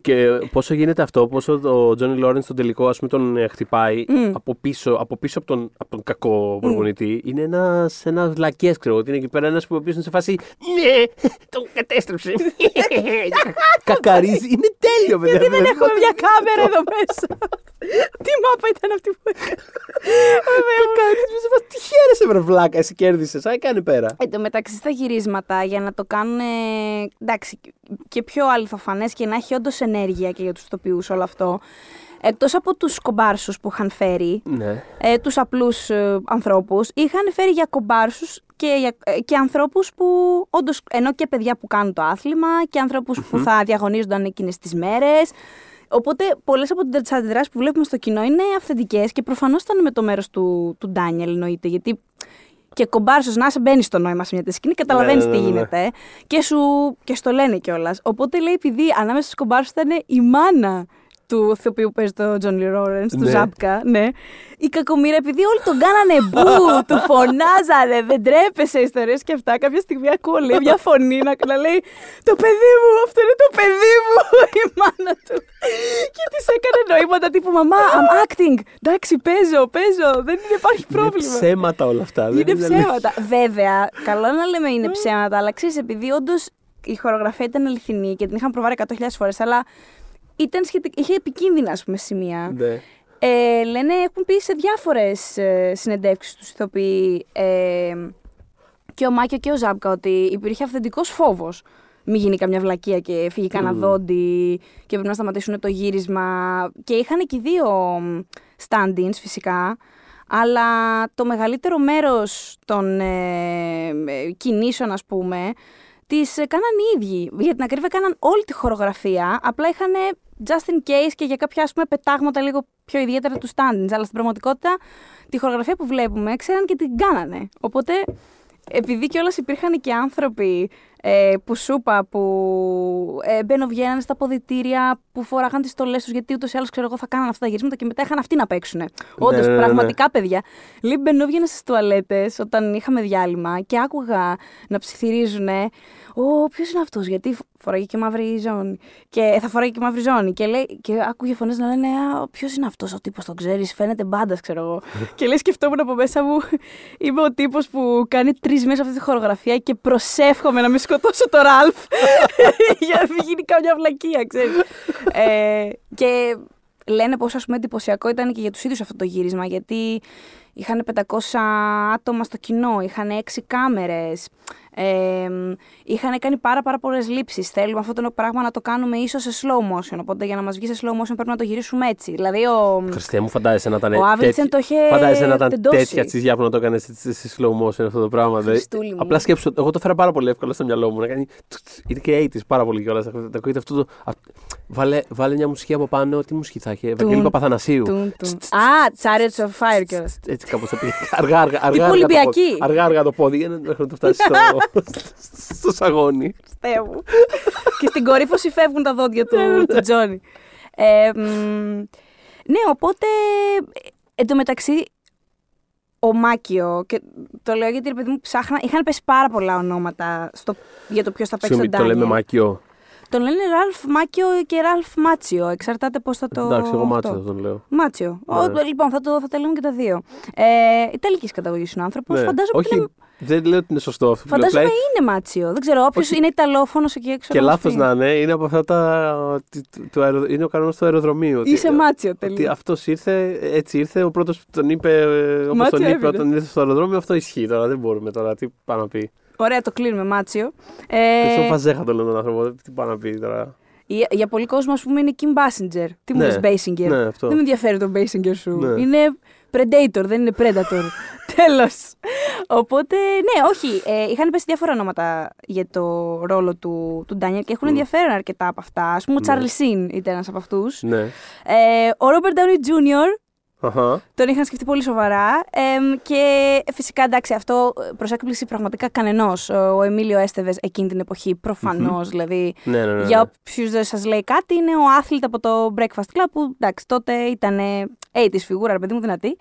B: και πόσο γίνεται αυτό, πόσο ο Τζόνι Λόρενς στον τελικό ας πούμε, τον ε, χτυπάει από, πίσω, από πίσω από τον, από τον κακό προπονητή. Είναι ένας ένας λακές, ξέρω ότι είναι εκεί πέρα ένας που ο οποίος είναι σε φάση. Ναι, τον κατέστρεψε. Κακαρίζει. Είναι τέλειο, παιδιά.
A: Γιατί δεν
B: Δηλαδή,
A: έχουμε μια κάμερα εδώ μέσα. Τι μάπα ήταν αυτή που έκανε.
B: Κακαρίζει. είσαι σε φάση, Τι χαίρεσαι, βρε βλάκα, εσύ κέρδισες. Α, κάνει πέρα.
A: Εν τω μεταξύ στα γυρίσματα για να το κάνουν ε, εντάξει, και πιο αληθοφανές και να έχει όντως ενέργεια και για τους ηθοποιού όλο αυτό. Εκτός από τους κομπάρσους που είχαν φέρει,
B: Ναι.
A: ε, τους απλούς ε, ανθρώπους, είχαν φέρει για κομπάρσους και, για, ε, και ανθρώπους που όντως, ενώ και παιδιά που κάνουν το άθλημα και ανθρώπους που θα διαγωνίζονταν εκείνες τις μέρες. Οπότε πολλές από τις αντιδράσεις που βλέπουμε στο κοινό είναι αυθεντικές και προφανώς ήταν με το μέρος του, του Ντάνιελ εννοείται, γιατί και κομπάρσος να 'σαι μπαίνεις στο νόημα σε μια τέτοια σκηνή, καταλαβαίνεις
B: Ναι, ναι,
A: τι
B: ναι, ναι.
A: γίνεται και σου και στο λένε κιόλας. Οπότε λέει, επειδή ανάμεσα στους κομπάρσους ήταν η μάνα του ηθοποιού που παίζει το Τζόνι του
B: Ναι.
A: Ζάπκα, ναι. Η κακομοίρα, επειδή όλοι τον κάνανε μπου, του φωνάζανε, δεν τρέπεσαι ιστορίες και αυτά. Κάποια στιγμή ακούω λέει, μια φωνή να, να λέει Το παιδί μου, αυτό είναι το παιδί μου, η μάνα του. και της έκανε νοήματα τύπου Μαμά, I'm acting. Εντάξει, παίζω, παίζω. Δεν είναι, υπάρχει
B: Είναι
A: πρόβλημα.
B: ψέματα όλα αυτά. δεν
A: Είναι
B: αλήθεια.
A: ψέματα. Βέβαια, καλό να λέμε είναι ψέματα, αλλά ξέρεις, επειδή όντως η χορογραφία ήταν αληθινή και την είχαν προβάρει 100.000 φορές, αλλά ήταν σχετικ... είχε επικίνδυνα ας πούμε, σημεία.
B: Ναι.
A: Ε, λένε, έχουν πει σε διάφορες ε, συνεντεύξεις τους ηθοποιοί ε, και ο Μάκιο και ο Ζάμπκα ότι υπήρχε αυθεντικός φόβος. Μην γίνει καμιά βλακεία και φύγει κανένα δόντι και πρέπει να σταματήσουν το γύρισμα. Και είχαν και οι δύο stand-ins φυσικά. Αλλά το μεγαλύτερο μέρος των ε, ε, κινήσεων, ας πούμε, τις ε, κάναν οι ίδιοι. Για την ακρίβεια κάναν όλη τη χορογραφία, απλά είχαν just in case και για κάποια ας πούμε, πετάγματα λίγο πιο ιδιαίτερα του stand αλλά στην πραγματικότητα τη χορογραφία που βλέπουμε ξέραν και την κάνανε. Οπότε επειδή κιόλας υπήρχαν και άνθρωποι ε, που σου είπα που ε, μπαίνουν βγαίνανε στα ποδητήρια που φοράγαν τις στολές τους γιατί ούτως ή άλλως ξέρω εγώ θα κάναν αυτά τα γυρίσματα και μετά είχαν αυτοί να παίξουν. Όντως,
B: ναι, ναι.
A: πραγματικά παιδιά. Λέει μπαινούβγαινα στις τουαλέτες όταν είχαμε διάλειμμα και άκουγα να ψιθυρίζουν «Ω, ποιος είναι αυτός, γιατί φοράγε και μαύρη ζώνη και θα φοράγε και μαύρη ζώνη και, λέει, και άκουγε φωνές να λένε «Α, ποιος είναι αυτός ο τύπος, τον ξέρεις, φαίνεται μπάντας, ξέρω εγώ». και λέει σκεφτόμουν από μέσα μου είμαι ο τύπος που κάνει τρεις μέσα αυτή τη χορογραφία και προσεύχομαι να μην σκοτώσω το Ραλφ για να μην γίνει καμιά βλακεία, ξέρεις. ε, και λένε πόσο ας πούμε εντυπωσιακό ήταν και για τους ίδιους αυτό το γύρισμα γιατί είχαν 500 άτομα στο κοινό, είχαν 6 κάμερες, Ε, είχαν κάνει πάρα, πάρα πολλές λήψεις. Θέλουμε αυτό το πράγμα να το κάνουμε ίσως σε slow motion. Οπότε για να μας βγει σε slow motion πρέπει να το γυρίσουμε έτσι. Δηλαδή ο.
B: Χριστέ μου, φαντάζεσαι να ήταν.
A: Ο Άβριτσεν το είχε
B: Φαντάζεσαι να ήταν
A: τεντώσει.
B: τέτοια τσιζιά που να το έκανε σε slow motion αυτό το πράγμα. δηλαδή.
A: Χριστούλη μου.
B: Απλά σκέψω, εγώ το φέρα πάρα πολύ εύκολα στο μυαλό μου. Να κάνει. Είναι και 80s πάρα πολύ κιόλας. Να ακούγεται αυτό το. α, Βάλε, βάλε μια μουσική από πάνω. Τι μουσική θα έχει, Ευαγγέλη
A: Τουν,
B: Παπαθανασίου.
A: Τουν, τουν. Α, Chariots of Fire κιόλα.
B: Έτσι κάπω θα πει. Αργά, αργά, αργά.
A: Τύπου
B: αργά το
A: Ολυμπιακή.
B: πόδι. Αργά, αργά το πόδι για να μέχρι να το φτάσει στο, στο σαγόνι.
A: Θεέ μου. και στην κορύφωση φεύγουν τα δόντια του, του Τζόνι. Ε, μ, ναι, οπότε εν τω μεταξύ ο Μάκιο, και το λέω γιατί ρε παιδί μου ψάχνα, είχαν πέσει πάρα πολλά ονόματα στο, για το ποιος θα παίξει
B: Συγγνώμη,
A: τον
B: το λέμε
A: Ντάνιελ.
B: Μάκιο.
A: Τον λένε Ραλφ Μάκιο και Ραλφ Μάτσιο. Εξαρτάται πώς θα το.
B: Εντάξει, εγώ
A: αυτό.
B: μάτσο θα τον λέω.
A: Μάτσιο.
B: Ναι.
A: Ο, λοιπόν, θα, το, θα τα λέμε και τα δύο. Ε, Ιταλικής καταγωγής είναι ο άνθρωπος.
B: Ναι.
A: Φαντάζομαι
B: Όχι,
A: ότι είναι,
B: δεν λέω ότι είναι σωστό αυτό. που λέω,
A: φαντάζομαι
B: απλά
A: είναι Μάτσιο. Δεν ξέρω, όποιος
B: Όχι.
A: είναι Ιταλόφωνος εκεί έξω.
B: Και
A: να μας
B: λάθος
A: πει.
B: να είναι, είναι από αυτά τα. του- του- του αερο- Είναι ο κανόνας του αεροδρομίου. ότι-
A: Είσαι Μάτσιο,
B: Ότι
A: τελείω.
B: αυτός ήρθε, έτσι ήρθε. Ο πρώτος που τον είπε, όπως
A: Μάτσιο
B: τον είπε
A: έμεινε.
B: όταν ήρθε στο αεροδρόμιο, αυτό ισχύει τώρα. Δεν μπορούμε τώρα. Τι πάει να πει.
A: Ωραία, το κλείνουμε, Μάτσιο.
B: Και
A: Ε,
B: στον Φαζέχα τον λένε τον άνθρωπο. Τι πάει να πει τώρα.
A: για, για πολλοί κόσμο, ας πούμε, είναι Kim Basinger. Τι μου
B: Ναι.
A: λες, Basinger;
B: Ναι, αυτό.
A: Δεν με ενδιαφέρει το Basinger σου.
B: Ναι.
A: Είναι Predator, δεν είναι Predator. Τέλος. Οπότε, ναι, όχι. Ε, είχαν πέσει διάφορα ονόματα για το ρόλο του, του Ντάνιελ και έχουν ενδιαφέρον αρκετά από αυτά. Α πούμε, ο Charlie Sin ήταν ένας από αυτούς.
B: Ναι.
A: Ε, ο Robert Downey Jr.
B: Αχα.
A: Τον είχαν σκεφτεί πολύ σοβαρά. Εμ, και φυσικά εντάξει, αυτό προ έκπληξη πραγματικά κανενός. Ο Εμίλιο Έστεβες εκείνη την εποχή, προφανώς. Δηλαδή,
B: Ναι, ναι, ναι.
A: για
B: ναι.
A: όποιους δεν σας λέει κάτι, είναι ο άθλητ από το Breakfast Club που εντάξει, τότε ήταν 80's φιγούρα, ρε παιδί μου, δυνατή.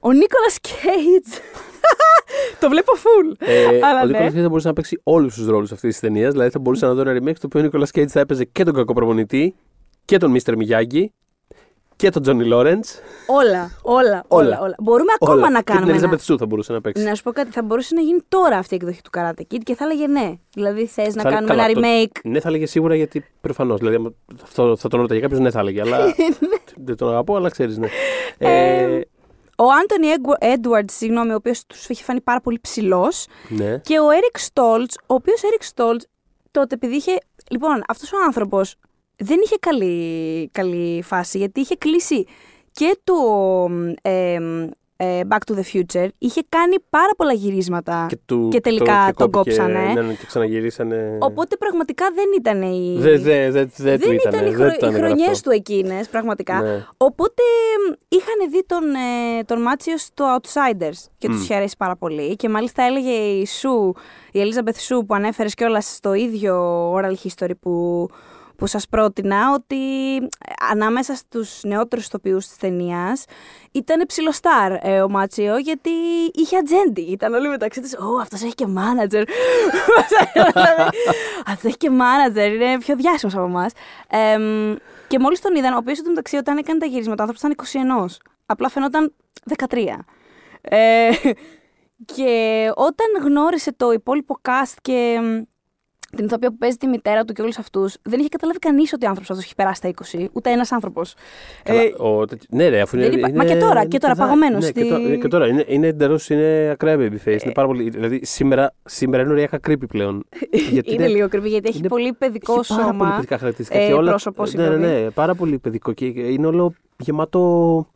A: Ο Νίκολας Κέιτ. το βλέπω full.
B: Ε,
A: Αλλά
B: ο
A: ναι.
B: Νίκολας Κέιτ θα μπορούσε να παίξει όλους τους ρόλους αυτής της ταινίας. Δηλαδή θα μπορούσε να δω ένα remake στο οποίο ο Νίκολας Κέιτ θα έπαιζε και τον κακό προπονητή και τον Μίστερ Μιγιάγκη και τον Τζόνι Λόρεντς.
A: όλα, όλα, όλα, όλα. Μπορούμε ακόμα να
B: Και την
A: κάνουμε. Ένα...
B: Ελίζαμπεθ Σου θα μπορούσε να παίξει.
A: Να σου πω κάτι, θα μπορούσε να γίνει τώρα αυτή η εκδοχή του Karate Kid και θα έλεγε ναι. Δηλαδή θες να
B: Θα-
A: κάνουμε
B: καλά,
A: ένα
B: το-
A: remake.
B: Ναι, θα έλεγε σίγουρα γιατί προφανώς. Δηλαδή, άμα αυτό θα τον ρωτάει κάποιος, ναι, θα έλεγε. Αλλά. δεν τον αγαπώ, αλλά ξέρεις, ναι. Ε,
A: Ο Άντωνι Έντουαρντ, συγγνώμη, ο οποίος τους είχε φανεί πάρα πολύ ψηλός.
B: ναι.
A: Και ο Έρικ Στόλτ, ο οποίος Έρικ Στόλτ τότε επειδή είχε. Λοιπόν, αυτός ο άνθρωπος δεν είχε καλή, καλή φάση γιατί είχε κλείσει και το ε, ε, Back to the Future. Είχε κάνει πάρα πολλά γυρίσματα και,
B: του-
A: τελικά
B: και
A: τον
B: κόπηκε,
A: κόψανε.
B: Ναι, ναι, και ξαναγυρίσανε.
A: Οπότε πραγματικά δεν ήταν η.
B: Δεν δε, δε, δε, του
A: δεν
B: ήτανε,
A: ήταν οι,
B: δεν
A: χρο...
B: το
A: οι
B: έκανε
A: χρονιές
B: αυτό.
A: του εκείνες, πραγματικά.
B: Ναι.
A: Οπότε μ, είχαν δει τον, ε, τον Μάτσιο στο Outsiders και τους είχε αρέσει πάρα πολύ. Και μάλιστα έλεγε η Σου, η Elizabeth Σου που ανέφερες κιόλας στο ίδιο oral history που, που σας πρότεινα, ότι ε, ανάμεσα στους νεότερους ηθοποιούς της ταινίας ήταν ψιλοστάρ ε, ο Μάτσιο γιατί είχε ατζέντη. Ήταν όλοι μεταξύ τους, «Ω, αυτός έχει και μάνατζερ». αυτός έχει και μάνατζερ, είναι πιο διάσημος από εμάς. Εμ, και μόλις τον είδαν, ο οποίος ήταν μεταξύ όταν έκανε τα γυρίσματα, ο άνθρωπος ήταν 21. Απλά φαινόταν 13. Ε, και όταν γνώρισε το υπόλοιπο cast και μ, την ηθοποιία που παίζει τη μητέρα του και όλους αυτούς, δεν είχε καταλάβει κανείς ότι ο άνθρωπος αυτός έχει περάσει τα 20. Ούτε ένας άνθρωπος.
B: Καλά, ο, τέτοι- ναι, ρε, αφού είναι.
A: δεν είπα-
B: είναι
A: μα και τώρα, και τώρα,
B: παιδά-
A: παγωμένος
B: Ναι,
A: στη-
B: και, τώρα, και τώρα είναι, είναι εντελώς, είναι ακραία babyface. Είναι πάρα πολύ, δηλαδή σήμερα, σήμερα είναι ωριακά creepy πλέον. Γιατί
A: είναι λίγο κρυβή γιατί έχει
B: είναι-
A: πολύ παιδικό
B: έχει πάρα
A: σώμα.
B: πολύ παιδικά χαρακτηριστικά.
A: ε,
B: και όλα,
A: πρόσωπο,
B: ναι, ναι,
A: συγγνώμη.
B: ναι, πάρα πολύ παιδικό. Και είναι όλο γεμάτο.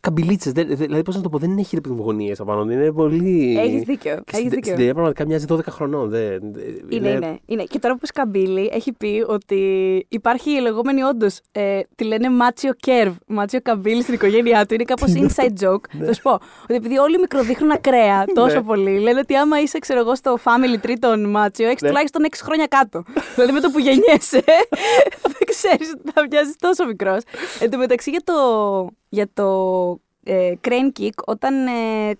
B: Καμπυλίτσες. Δηλαδή, πώς να το πω, δεν έχει γωνίες απάνω. Είναι πολύ.
A: Έχεις δίκιο,
B: Και
A: έχεις
B: στην-
A: δίκιο.
B: Στην ταινία πραγματικά μοιάζει 12 χρονών. Δεν,
A: Είναι, είναι, είναι. Και τώρα που πες Καμπύλη, έχει πει ότι υπάρχει η λεγόμενη όντως. Ε, τη λένε Μάτσιο Κέρβ. Μάτσιο Καμπύλη στην οικογένειά του. Είναι κάπως inside joke. Θα σου πω. Ότι επειδή όλοι μικροδείχνουν ακραία τόσο
B: Ναι.
A: πολύ, λένε ότι άμα είσαι, ξέρω εγώ, στο family tree των Μάτσιο, έχεις
B: Ναι.
A: τουλάχιστον 6 χρόνια κάτω. δηλαδή με το που γεννιέσαι, δεν ξέρεις ότι θα μοιάζεις τόσο μικρός. Εν τω μεταξύ για το, για το ε, Crane Kick, όταν ε,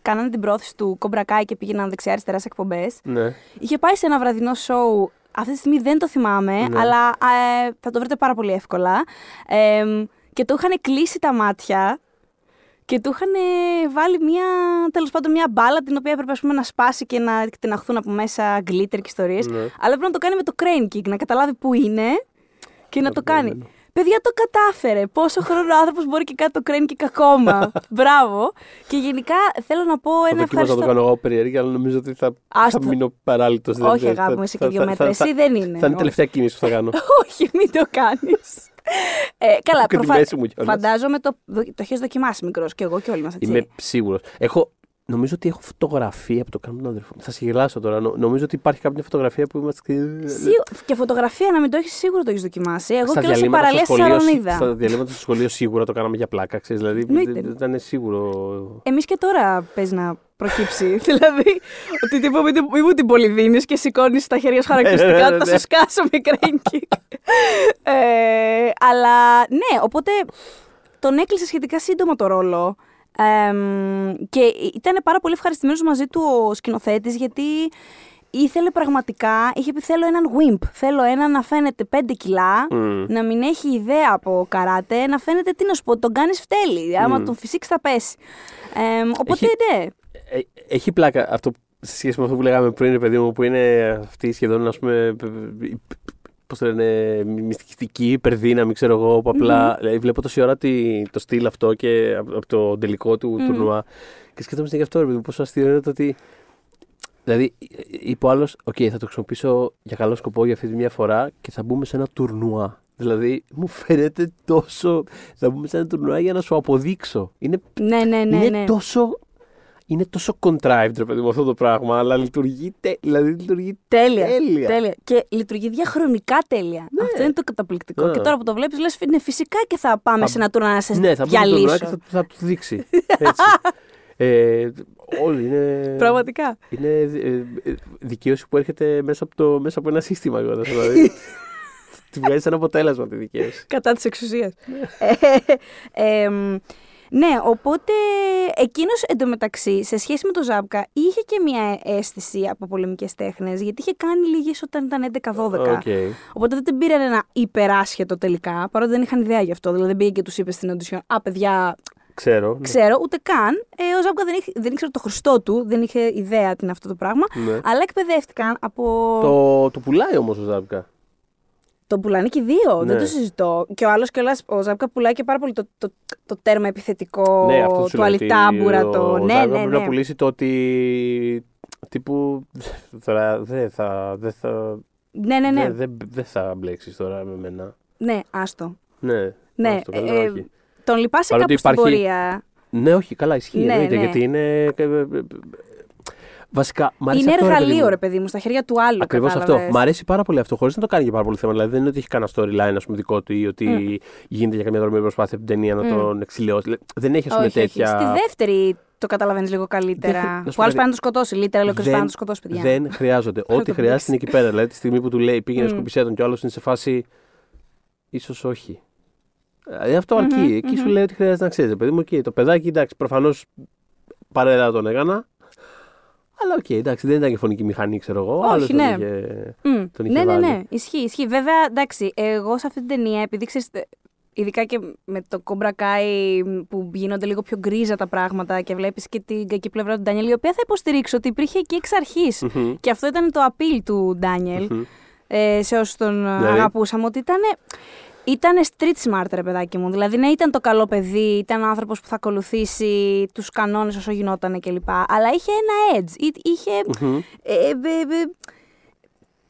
A: κάνανε την πρόθεση του Cobra Kai και πήγαιναν δεξιά-αριστερά σε εκπομπές,
B: Ναι.
A: Είχε πάει σε ένα βραδινό σοου. Αυτή τη στιγμή δεν το θυμάμαι,
B: Ναι.
A: αλλά ε, θα το βρείτε πάρα πολύ εύκολα. Ε, και του είχαν κλείσει τα μάτια και του είχαν βάλει μια, τέλος πάντων, μια μπάλα την οποία έπρεπε ας πούμε, να σπάσει και να εκτεναχθούν από μέσα glitter και ιστορίες.
B: Ναι.
A: Αλλά έπρεπε να το κάνει με το crane kick, να καταλάβει πού είναι και να το κάνει.
B: Καταλαβαίνω.
A: Παιδιά το κατάφερε. Πόσο χρόνο ο άνθρωπος μπορεί και κάτι το κραίνει και κακόμα. Μπράβο. Και γενικά θέλω να πω
B: Το
A: ένα
B: δοκίμασα να το
A: ευχαριστώ.
B: κάνω εγώ περίεργα, αλλά νομίζω ότι θα,
A: Άστο.
B: θα μείνω παράλυτος.
A: Όχι, αγάπη μου, είσαι και δύο μέτρα. Εσύ δεν είναι.
B: Θα είναι η τελευταία κίνηση που θα κάνω.
A: Όχι, μην το κάνεις. Ε, καλά,
B: Και τη
A: προφα-
B: μέση μου κιόλας.
A: φαντάζομαι το, το έχεις δοκιμάσει μικρός και εγώ και όλοι μας.
B: Είμαι σίγουρος. Έχω, νομίζω ότι έχω φωτογραφία που το κάνω με τον αδερφό μου. Θα σε γελάσω τώρα. Νο- νομίζω ότι υπάρχει κάποια φωτογραφία που είμαστε.
A: Και φωτογραφία να μην το έχεις σίγουρο το έχεις δοκιμάσει. Εγώ
B: Στα
A: και όλα σε
B: διαλύματα
A: παραλία
B: στο
A: στη
B: σχολείο,
A: Σαρονίδα.
B: Στα διαλύματα στο σχολείο σίγουρα το κάναμε για πλάκα. Ξέρεις, δηλαδή
A: Εννοείται.
B: δεν ήταν σίγουρο.
A: Εμείς και τώρα παίζει να προκύψει. δηλαδή, ότι τύπου μην, μην μου την πολυδίνεις και σηκώνεις τα χέρια σου
B: Ναι, ναι,
A: χαρακτηριστικά,
B: ναι,
A: θα
B: ναι.
A: σε σκάσω με κρέγκι. ε, αλλά ναι, οπότε τον έκλεισε σχετικά σύντομα το ρόλο. Εμ, και ήταν πάρα πολύ ευχαριστημένος μαζί του ο σκηνοθέτης γιατί ήθελε πραγματικά, είχε πει θέλω έναν wimp, θέλω έναν να φαίνεται 5 κιλά,
B: Μμ.
A: να μην έχει ιδέα από καράτε, να φαίνεται τι να σου πω, τον κάνεις φτέλη, άμα
B: Μμ.
A: τον φυσήξει θα πέσει. Εμ, οπότε
B: Έχει-
A: ναι,
B: Ε, έχει πλάκα αυτό σε σχέση με αυτό που λέγαμε πριν, ρε παιδί μου, που είναι αυτή σχεδόν, ας πούμε, πώς το λένε, μυστικιστική, υπερδύναμη, ξέρω εγώ, που απλά. δηλαδή, βλέπω τόση ώρα τη, το στυλ αυτό και από, από το τελικό του
A: Μμμ.
B: τουρνουά. Και σκέφτομαι συνέχεια αυτό, ρε παιδί μου, πόσο αστείο είναι το ότι. Δηλαδή, είπε ο άλλος, Οκ, θα το χρησιμοποιήσω για καλό σκοπό για αυτή τη μια φορά και θα μπούμε σε ένα τουρνουά. Δηλαδή, μου φαίνεται τόσο. Θα μπούμε σε ένα τουρνουά για να σου αποδείξω. Είναι
A: ναι, ναι, ναι.
B: είναι
A: ναι.
B: τόσο. Είναι τόσο contrived, ρε παιδί μου, αυτό το πράγμα, αλλά λειτουργεί, τε, δηλαδή, λειτουργεί
A: Τέλεια,
B: τέλεια.
A: Και λειτουργεί διαχρονικά τέλεια. Αυτό είναι το καταπληκτικό.
B: Ναι. Α.
A: Και τώρα που το βλέπεις, λες, ναι, φυσικά και θα πάμε
B: Θα-
A: σε ένα τουρνά να σε
B: Ναι, θα μπούμε στο
A: διαλύσω.
B: τουρνουά και θα, θα τους δείξει. Έτσι. ε, όλοι είναι.
A: Πραγματικά.
B: Είναι ε, ε, δικαίωση που έρχεται μέσα από, το, μέσα από ένα σύστημα. κιόλας, Δηλαδή. Τη βγάζει ένα αποτέλεσμα τη δικαίωση.
A: Κατά της εξουσίας. ε, εμ, ναι, οπότε εκείνος εντωμεταξύ, σε σχέση με τον Ζάμπκα, είχε και μια αίσθηση από πολεμικές τέχνες, γιατί είχε κάνει λίγες όταν ήταν 11-12.
B: Οκ.
A: Οπότε δεν την πήραν ένα υπεράσχετο τελικά, παρότι δεν είχαν ιδέα γι' αυτό. Δηλαδή δεν πήγε και τους είπε στην audition, Α, παιδιά,
B: Ξέρω. ναι.
A: ξέρω, ούτε καν. Ε, ο Ζάμπκα δεν, είχε, δεν ήξερε το Χριστό του, δεν είχε ιδέα τι είναι αυτό το πράγμα.
B: Ναι.
A: Αλλά εκπαιδεύτηκαν από.
B: Το, το πουλάει όμως ο Ζάμπκα.
A: Το πουλάνε και οι δύο, δεν
B: Ναι.
A: το συζητώ. Και ο άλλος κιόλας, ο Ζάμπκα πουλάει και πάρα πολύ το, το, το τέρμα επιθετικό
B: ναι, αυτός σου
A: του
B: λέω ότι
A: αλιτάμπουρα.
B: ο-
A: Το...
B: Ο
A: ναι,
B: Ζάμπκα
A: ναι,
B: πρέπει
A: ναι.
B: να πουλήσει το ότι. Τύπου. Τώρα δεν θα. Δεν θα
A: Ναι, ναι, ναι.
B: Δεν δεν- δεν θα μπλέξεις τώρα με μένα.
A: Ναι, άστο.
B: Ναι.
A: Ναι,
B: άστο, καλύτερα
A: ε,
B: όχι.
A: Τον λυπάσαι
B: Παρότι
A: κάπου στην
B: υπάρχει-
A: πορεία.
B: Ναι, όχι, καλά, ισχύει.
A: Ναι,
B: εννοείται,
A: ναι.
B: Γιατί είναι. Ε, Βασικά, μ' αρέσει
A: Είναι
B: αυτό, ρε παιδί
A: εργαλείο,
B: μου.
A: ρε παιδί μου, στα χέρια του άλλου.
B: Ακριβώς αυτό.
A: κατάλαβες.
B: Μ' αρέσει πάρα πολύ αυτό, χωρίς να το κάνει για πάρα πολύ θέμα. Δηλαδή δεν είναι ότι έχει κανένα storyline ας πούμε, δικό του ή ότι γίνεται για καμιά δρομή προσπάθεια από την ταινία να
A: Μμ.
B: τον εξηλαιώσει. Δηλαδή, Δεν έχει, ας πούμε,
A: όχι, όχι.
B: τέτοια.
A: Στη δεύτερη το καταλαβαίνεις λίγο
B: Δεν
A: καλύτερα.
B: χρει- να σου
A: Που
B: πω
A: άλλος
B: κάτι.
A: πάει να το σκοτώσει. Literally ο Κρις πάει να
B: Δεν-
A: το σκοτώσει, παιδιά.
B: Δεν χρειάζονται.
A: Να
B: Ό,τι
A: το
B: χρειάζεται
A: δείξει.
B: είναι εκεί πέρα. Δηλαδή τη στιγμή που του λέει πήγαινε
A: Μμ.
B: σκούπισέ τον και ο άλλος είναι σε φάση. ίσως όχι. Δηλαδή αυτό αρκεί.
A: Μμμ,
B: Εκεί σου
A: μμμ.
B: λέει ότι χρειάζεται να ξέρεις. Παιδί μου, εκεί το παιδάκι, εντάξει, προφανώς παρέλα τον έκανε. Αλλά οκ, εντάξει, δεν ήταν και φονική μηχανή, ξέρω εγώ.
A: Όχι,
B: Άλλος τον
A: ναι.
B: είχε-
A: Μμ.
B: τον είχε
A: ναι, ναι,
B: βάλει.
A: ναι. Ισχύει, ισχύει. Βέβαια, εντάξει, εγώ σε αυτή την ταινία, επειδή ξέρεις, ε, ειδικά και με το Cobra Kai που γίνονται λίγο πιο γκρίζα τα πράγματα και βλέπεις και την κακή πλευρά του Ντάνιελ, η οποία θα υποστηρίξω ότι υπήρχε και εξ αρχής.
B: Μμμ.
A: Και αυτό ήταν το appeal του Ντάνιελ,
B: Μμμ.
A: ε, σε όσους τον ε,
B: Δηλαδή;
A: αγαπούσαμε, ότι ήταν. Ήταν street smart, ρε παιδάκι μου. Δηλαδή, ναι, ήταν το καλό παιδί, ήταν άνθρωπος που θα ακολουθήσει τους κανόνες όσο γινόταν κλπ. Αλλά είχε ένα edge. Εί- Είχε.
B: Μμμ.
A: Ε, ε, ε, ε,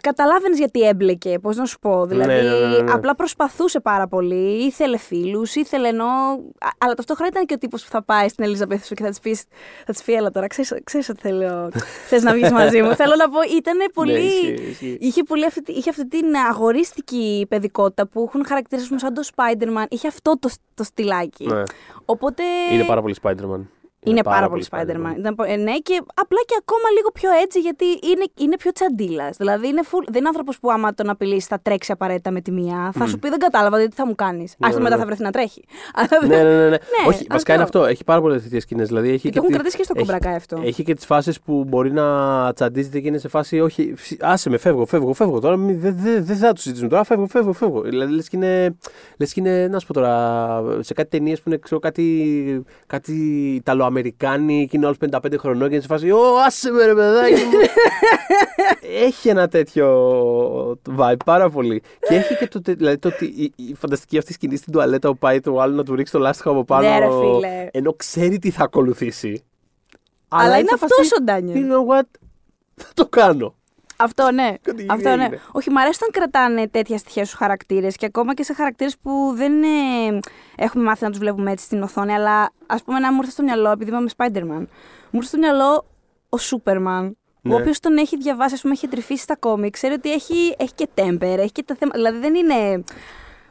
A: Καταλάβαινες γιατί έμπλεκε, πώς να σου πω. Δηλαδή,
B: Ναι, ναι, ναι, ναι.
A: απλά προσπαθούσε πάρα πολύ. Ήθελε φίλους, ήθελε ενώ. α- Αλλά ταυτόχρονα ήταν και ο τύπος που θα πάει στην Ελίζα σου και θα της πεις: Θα της πει, έλα τώρα, ξέρεις ότι θέλω. Θες να βγεις μαζί μου. Θέλω να πω, ήταν πολύ.
B: Ναι, ισχύει, ισχύει.
A: Είχε, πολύ αυτή, τη- είχε αυτή την αγορίστικη παιδικότητα που έχουν χαρακτηρισμούς σαν το Spider-Man. Είχε αυτό το, το στυλάκι.
B: Ναι.
A: Οπότε.
B: Είναι πάρα πολύ Spider-Man.
A: Είναι πάρα, πολύ Spider-Man. Ήταν πο- ε, ναι, και απλά και ακόμα λίγο πιο έτσι, γιατί είναι, είναι πιο τσαντίλας. Δηλαδή είναι full, δεν είναι άνθρωπος που άμα τον απειλήσει θα τρέξει απαραίτητα με τη μία. Θα σου πει δεν κατάλαβα, δηλαδή τι θα μου κάνεις.
B: Ναι,
A: Άστο
B: ναι,
A: μετά
B: ναι.
A: θα βρεθεί να τρέχει. Αλλά
B: ναι, ναι, ναι, ναι. Όχι, βασικά
A: αυτό.
B: είναι αυτό. Έχει πάρα πολλές τέτοιες σκηνές. Δηλαδή έχει
A: Και
B: και
A: έχουν
B: τη-
A: κρατήσει και στο
B: έχει-
A: κομπρακά αυτό.
B: Έχει και τις φάσεις που μπορεί να τσαντίζεται και είναι σε φάση, όχι, φυ- άσε με, φεύγω, φεύγω, φεύγω. Τώρα μη- δεν δε, δε θα τους συζητήσουμε. Τώρα φεύγω, φεύγω, φεύγω. Δηλαδή λες και, είναι, λες και είναι, να σου πω τώρα, σε κάτι ταινίες που είναι ξέρω, κάτι, κάτι Αμερικάνοι και είναι όλους 55 χρονών και είναι σε φάση Ω, άσε με ρε παιδάκι μου. έχει ένα τέτοιο vibe πάρα πολύ. και έχει και το, τε- δηλαδή, το ότι η, η φανταστική αυτή σκηνή στην τουαλέτα που πάει το άλλο να του ρίξει το λάστιχο από πάνω.
A: Ναι, ρε φίλε.
B: Ενώ ξέρει τι θα ακολουθήσει.
A: Αλλά είναι
B: σε
A: αυτός
B: φάση,
A: ο Ντάνιελ.
B: You know what? Θα το κάνω.
A: Αυτό ναι.
B: Κάτι
A: Αυτό ναι.
B: έγινε.
A: Όχι, μ' αρέσει όταν κρατάνε τέτοια στοιχεία στους χαρακτήρες και ακόμα και σε χαρακτήρες που δεν ε, έχουμε μάθει να τους βλέπουμε έτσι στην οθόνη. Αλλά ας πούμε, να μου ήρθε στο μυαλό, επειδή είπαμε Spider-Man, μου ήρθε στο μυαλό ο Σούπερμαν.
B: Ναι.
A: Ο οποίος τον έχει διαβάσει, ας πούμε, έχει τρυφήσει στα κόμικ. Ξέρει ότι έχει, έχει και τέμπερ, έχει και τα θέματα. Δηλαδή δεν είναι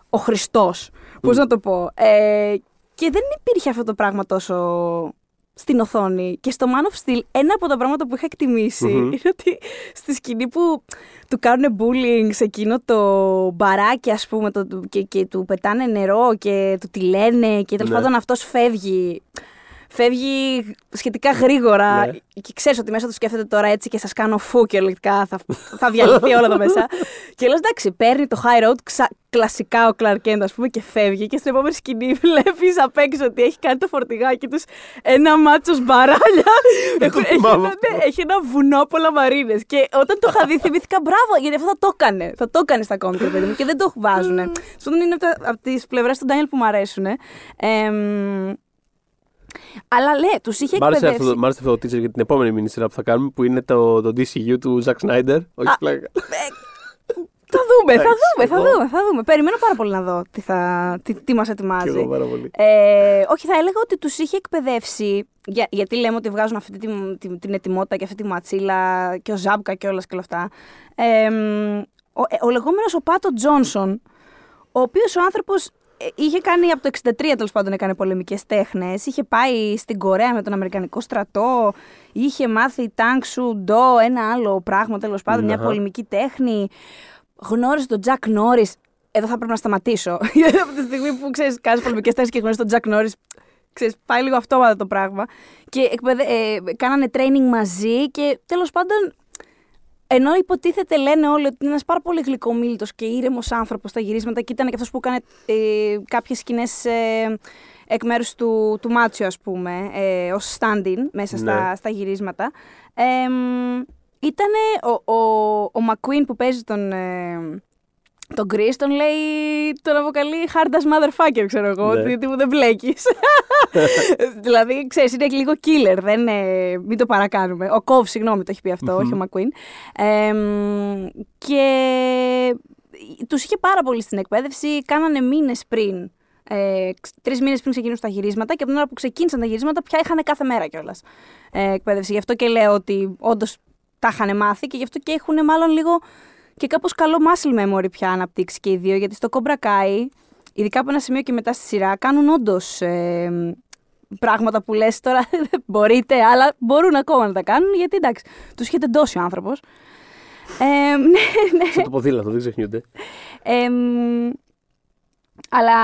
A: ο Χριστός. Πώς να το πω. Ε, και δεν υπήρχε αυτό το πράγμα τόσο στην οθόνη. Και στο Man of Steel, ένα από τα πράγματα που είχα εκτιμήσει
B: Μμμ.
A: είναι ότι στη σκηνή που του κάνουν bullying σε εκείνο το μπαράκι, ας πούμε, το, και, και του πετάνε νερό και του τη λένε και τέλος
B: Ναι.
A: πάντων αυτός φεύγει. Φεύγει σχετικά γρήγορα
B: Ναι.
A: και ξέρεις ότι μέσα του σκέφτεται τώρα έτσι και σας κάνω φου και ολικά θα, θα διαλυθεί όλο εδώ μέσα. και λες εντάξει, παίρνει το high road ξα, κλασικά ο Clark Kent, ας πούμε, και φεύγει. Και στην επόμενη σκηνή βλέπεις απ' έξω ότι έχει κάνει το φορτηγάκι τους ένα μάτσο μπαράλια. Έχουν- έχει,
B: θυμάμαι
A: ένα,
B: αυτό.
A: ναι, έχει ένα βουνό από λαμαρίνες. Και όταν το είχα δει, θυμήθηκα μπράβο, γιατί αυτό θα το έκανε. Θα το έκανε στα κόμικ, ρε παιδί μου, και δεν το βάζουν. Στον είναι από, τα- από τις πλευρές του Ντάνιελ που μου αρέσουν. Εμ, αλλά ναι, τους είχε
B: Μ' άρεσε
A: εκπαιδεύσει.
B: αυτό, μ' άρεσε αυτό το teaser για την επόμενη μήνυ σειρά που θα κάνουμε που είναι το, το DCU του Zack Snyder. Όχι πλάκα.
A: Θα δούμε, θα
B: Εντάξει,
A: δούμε, θα
B: εγώ-
A: δούμε, θα δούμε. Περιμένω πάρα πολύ να δω τι, θα, τι, τι μας
B: Και
A: ετοιμάζει.
B: εγώ πάρα πολύ.
A: Ε, όχι, θα έλεγα ότι τους είχε εκπαιδεύσει, για, γιατί λέμε ότι βγάζουν αυτή την, την, την ετοιμότητα και αυτή τη ματσίλα και ο Ζάμπκα και όλα και όλα αυτά. Ε, μ, ο, ε, ο λεγόμενος ο Πάτο Τζόνσον, ο οποίος ο άνθρωπος ε, είχε κάνει από το 63 τέλος πάντων έκανε πολεμικές τέχνες, είχε πάει στην Κορέα με τον Αμερικανικό στρατό, είχε μάθει τάγκ σου, ντο, ένα άλλο πράγμα τέλος πάντων, μια
B: Αχα.
A: πολεμική τέχνη. Γνώρισε τον Τζακ Νόρις. Εδώ θα πρέπει να σταματήσω. Γιατί από τη στιγμή που ξέρεις, κάνεις πολεμικές τέσει και γνωρίζει τον Τζακ Νόρις, ξέρεις, πάει λίγο αυτόματα το πράγμα. Και εκπαιδε... ε, κάνανε training μαζί και τέλος πάντων. Ενώ υποτίθεται, λένε όλοι ότι είναι ένας πάρα πολύ γλυκομίλητος και ήρεμος άνθρωπος στα γυρίσματα και ήταν και αυτός που έκανε ε, κάποιες σκηνές ε, εκ μέρους του, του Μάτσιο, ας πούμε, ε, ως stand-in μέσα στα,
B: Ναι.
A: στα γυρίσματα. Ε, ήταν ο, ο, ο McQueen που παίζει τον, ε, τον Chris, τον λέει, τον αποκαλεί hard as motherfucker, ξέρω εγώ,
B: Ναι.
A: ότι μου δεν μπλέκεις. δηλαδή, ξέρεις, είναι λίγο killer, δεν, ε, μην το παρακάνουμε. Ο Κόβ, συγγνώμη, το έχει πει αυτό, όχι ο McQueen. Ε, μ, και τους είχε πάρα πολύ στην εκπαίδευση, κάνανε μήνες πριν ε, Τρεις μήνες πριν ξεκινήσουν τα γυρίσματα και από την ώρα που ξεκίνησαν τα γυρίσματα, πια είχαν κάθε μέρα κιόλας ε, εκπαίδευση. Γι' αυτό και λέω ότι όντως τα είχαν μάθει και γι' αυτό και έχουν μάλλον λίγο και κάπως καλό muscle memory πια αναπτύξει και οι δύο. Γιατί στο Cobra Kai, ειδικά από ένα σημείο και μετά στη σειρά, κάνουν όντως ε, πράγματα που λες τώρα δεν μπορείτε, αλλά μπορούν ακόμα να τα κάνουν γιατί εντάξει, τους είχε τεντώσει ο άνθρωπος. Ε, ναι, ναι.
B: Σαν το ποδήλατο, δεν ξεχνιούνται.
A: Εμ, αλλά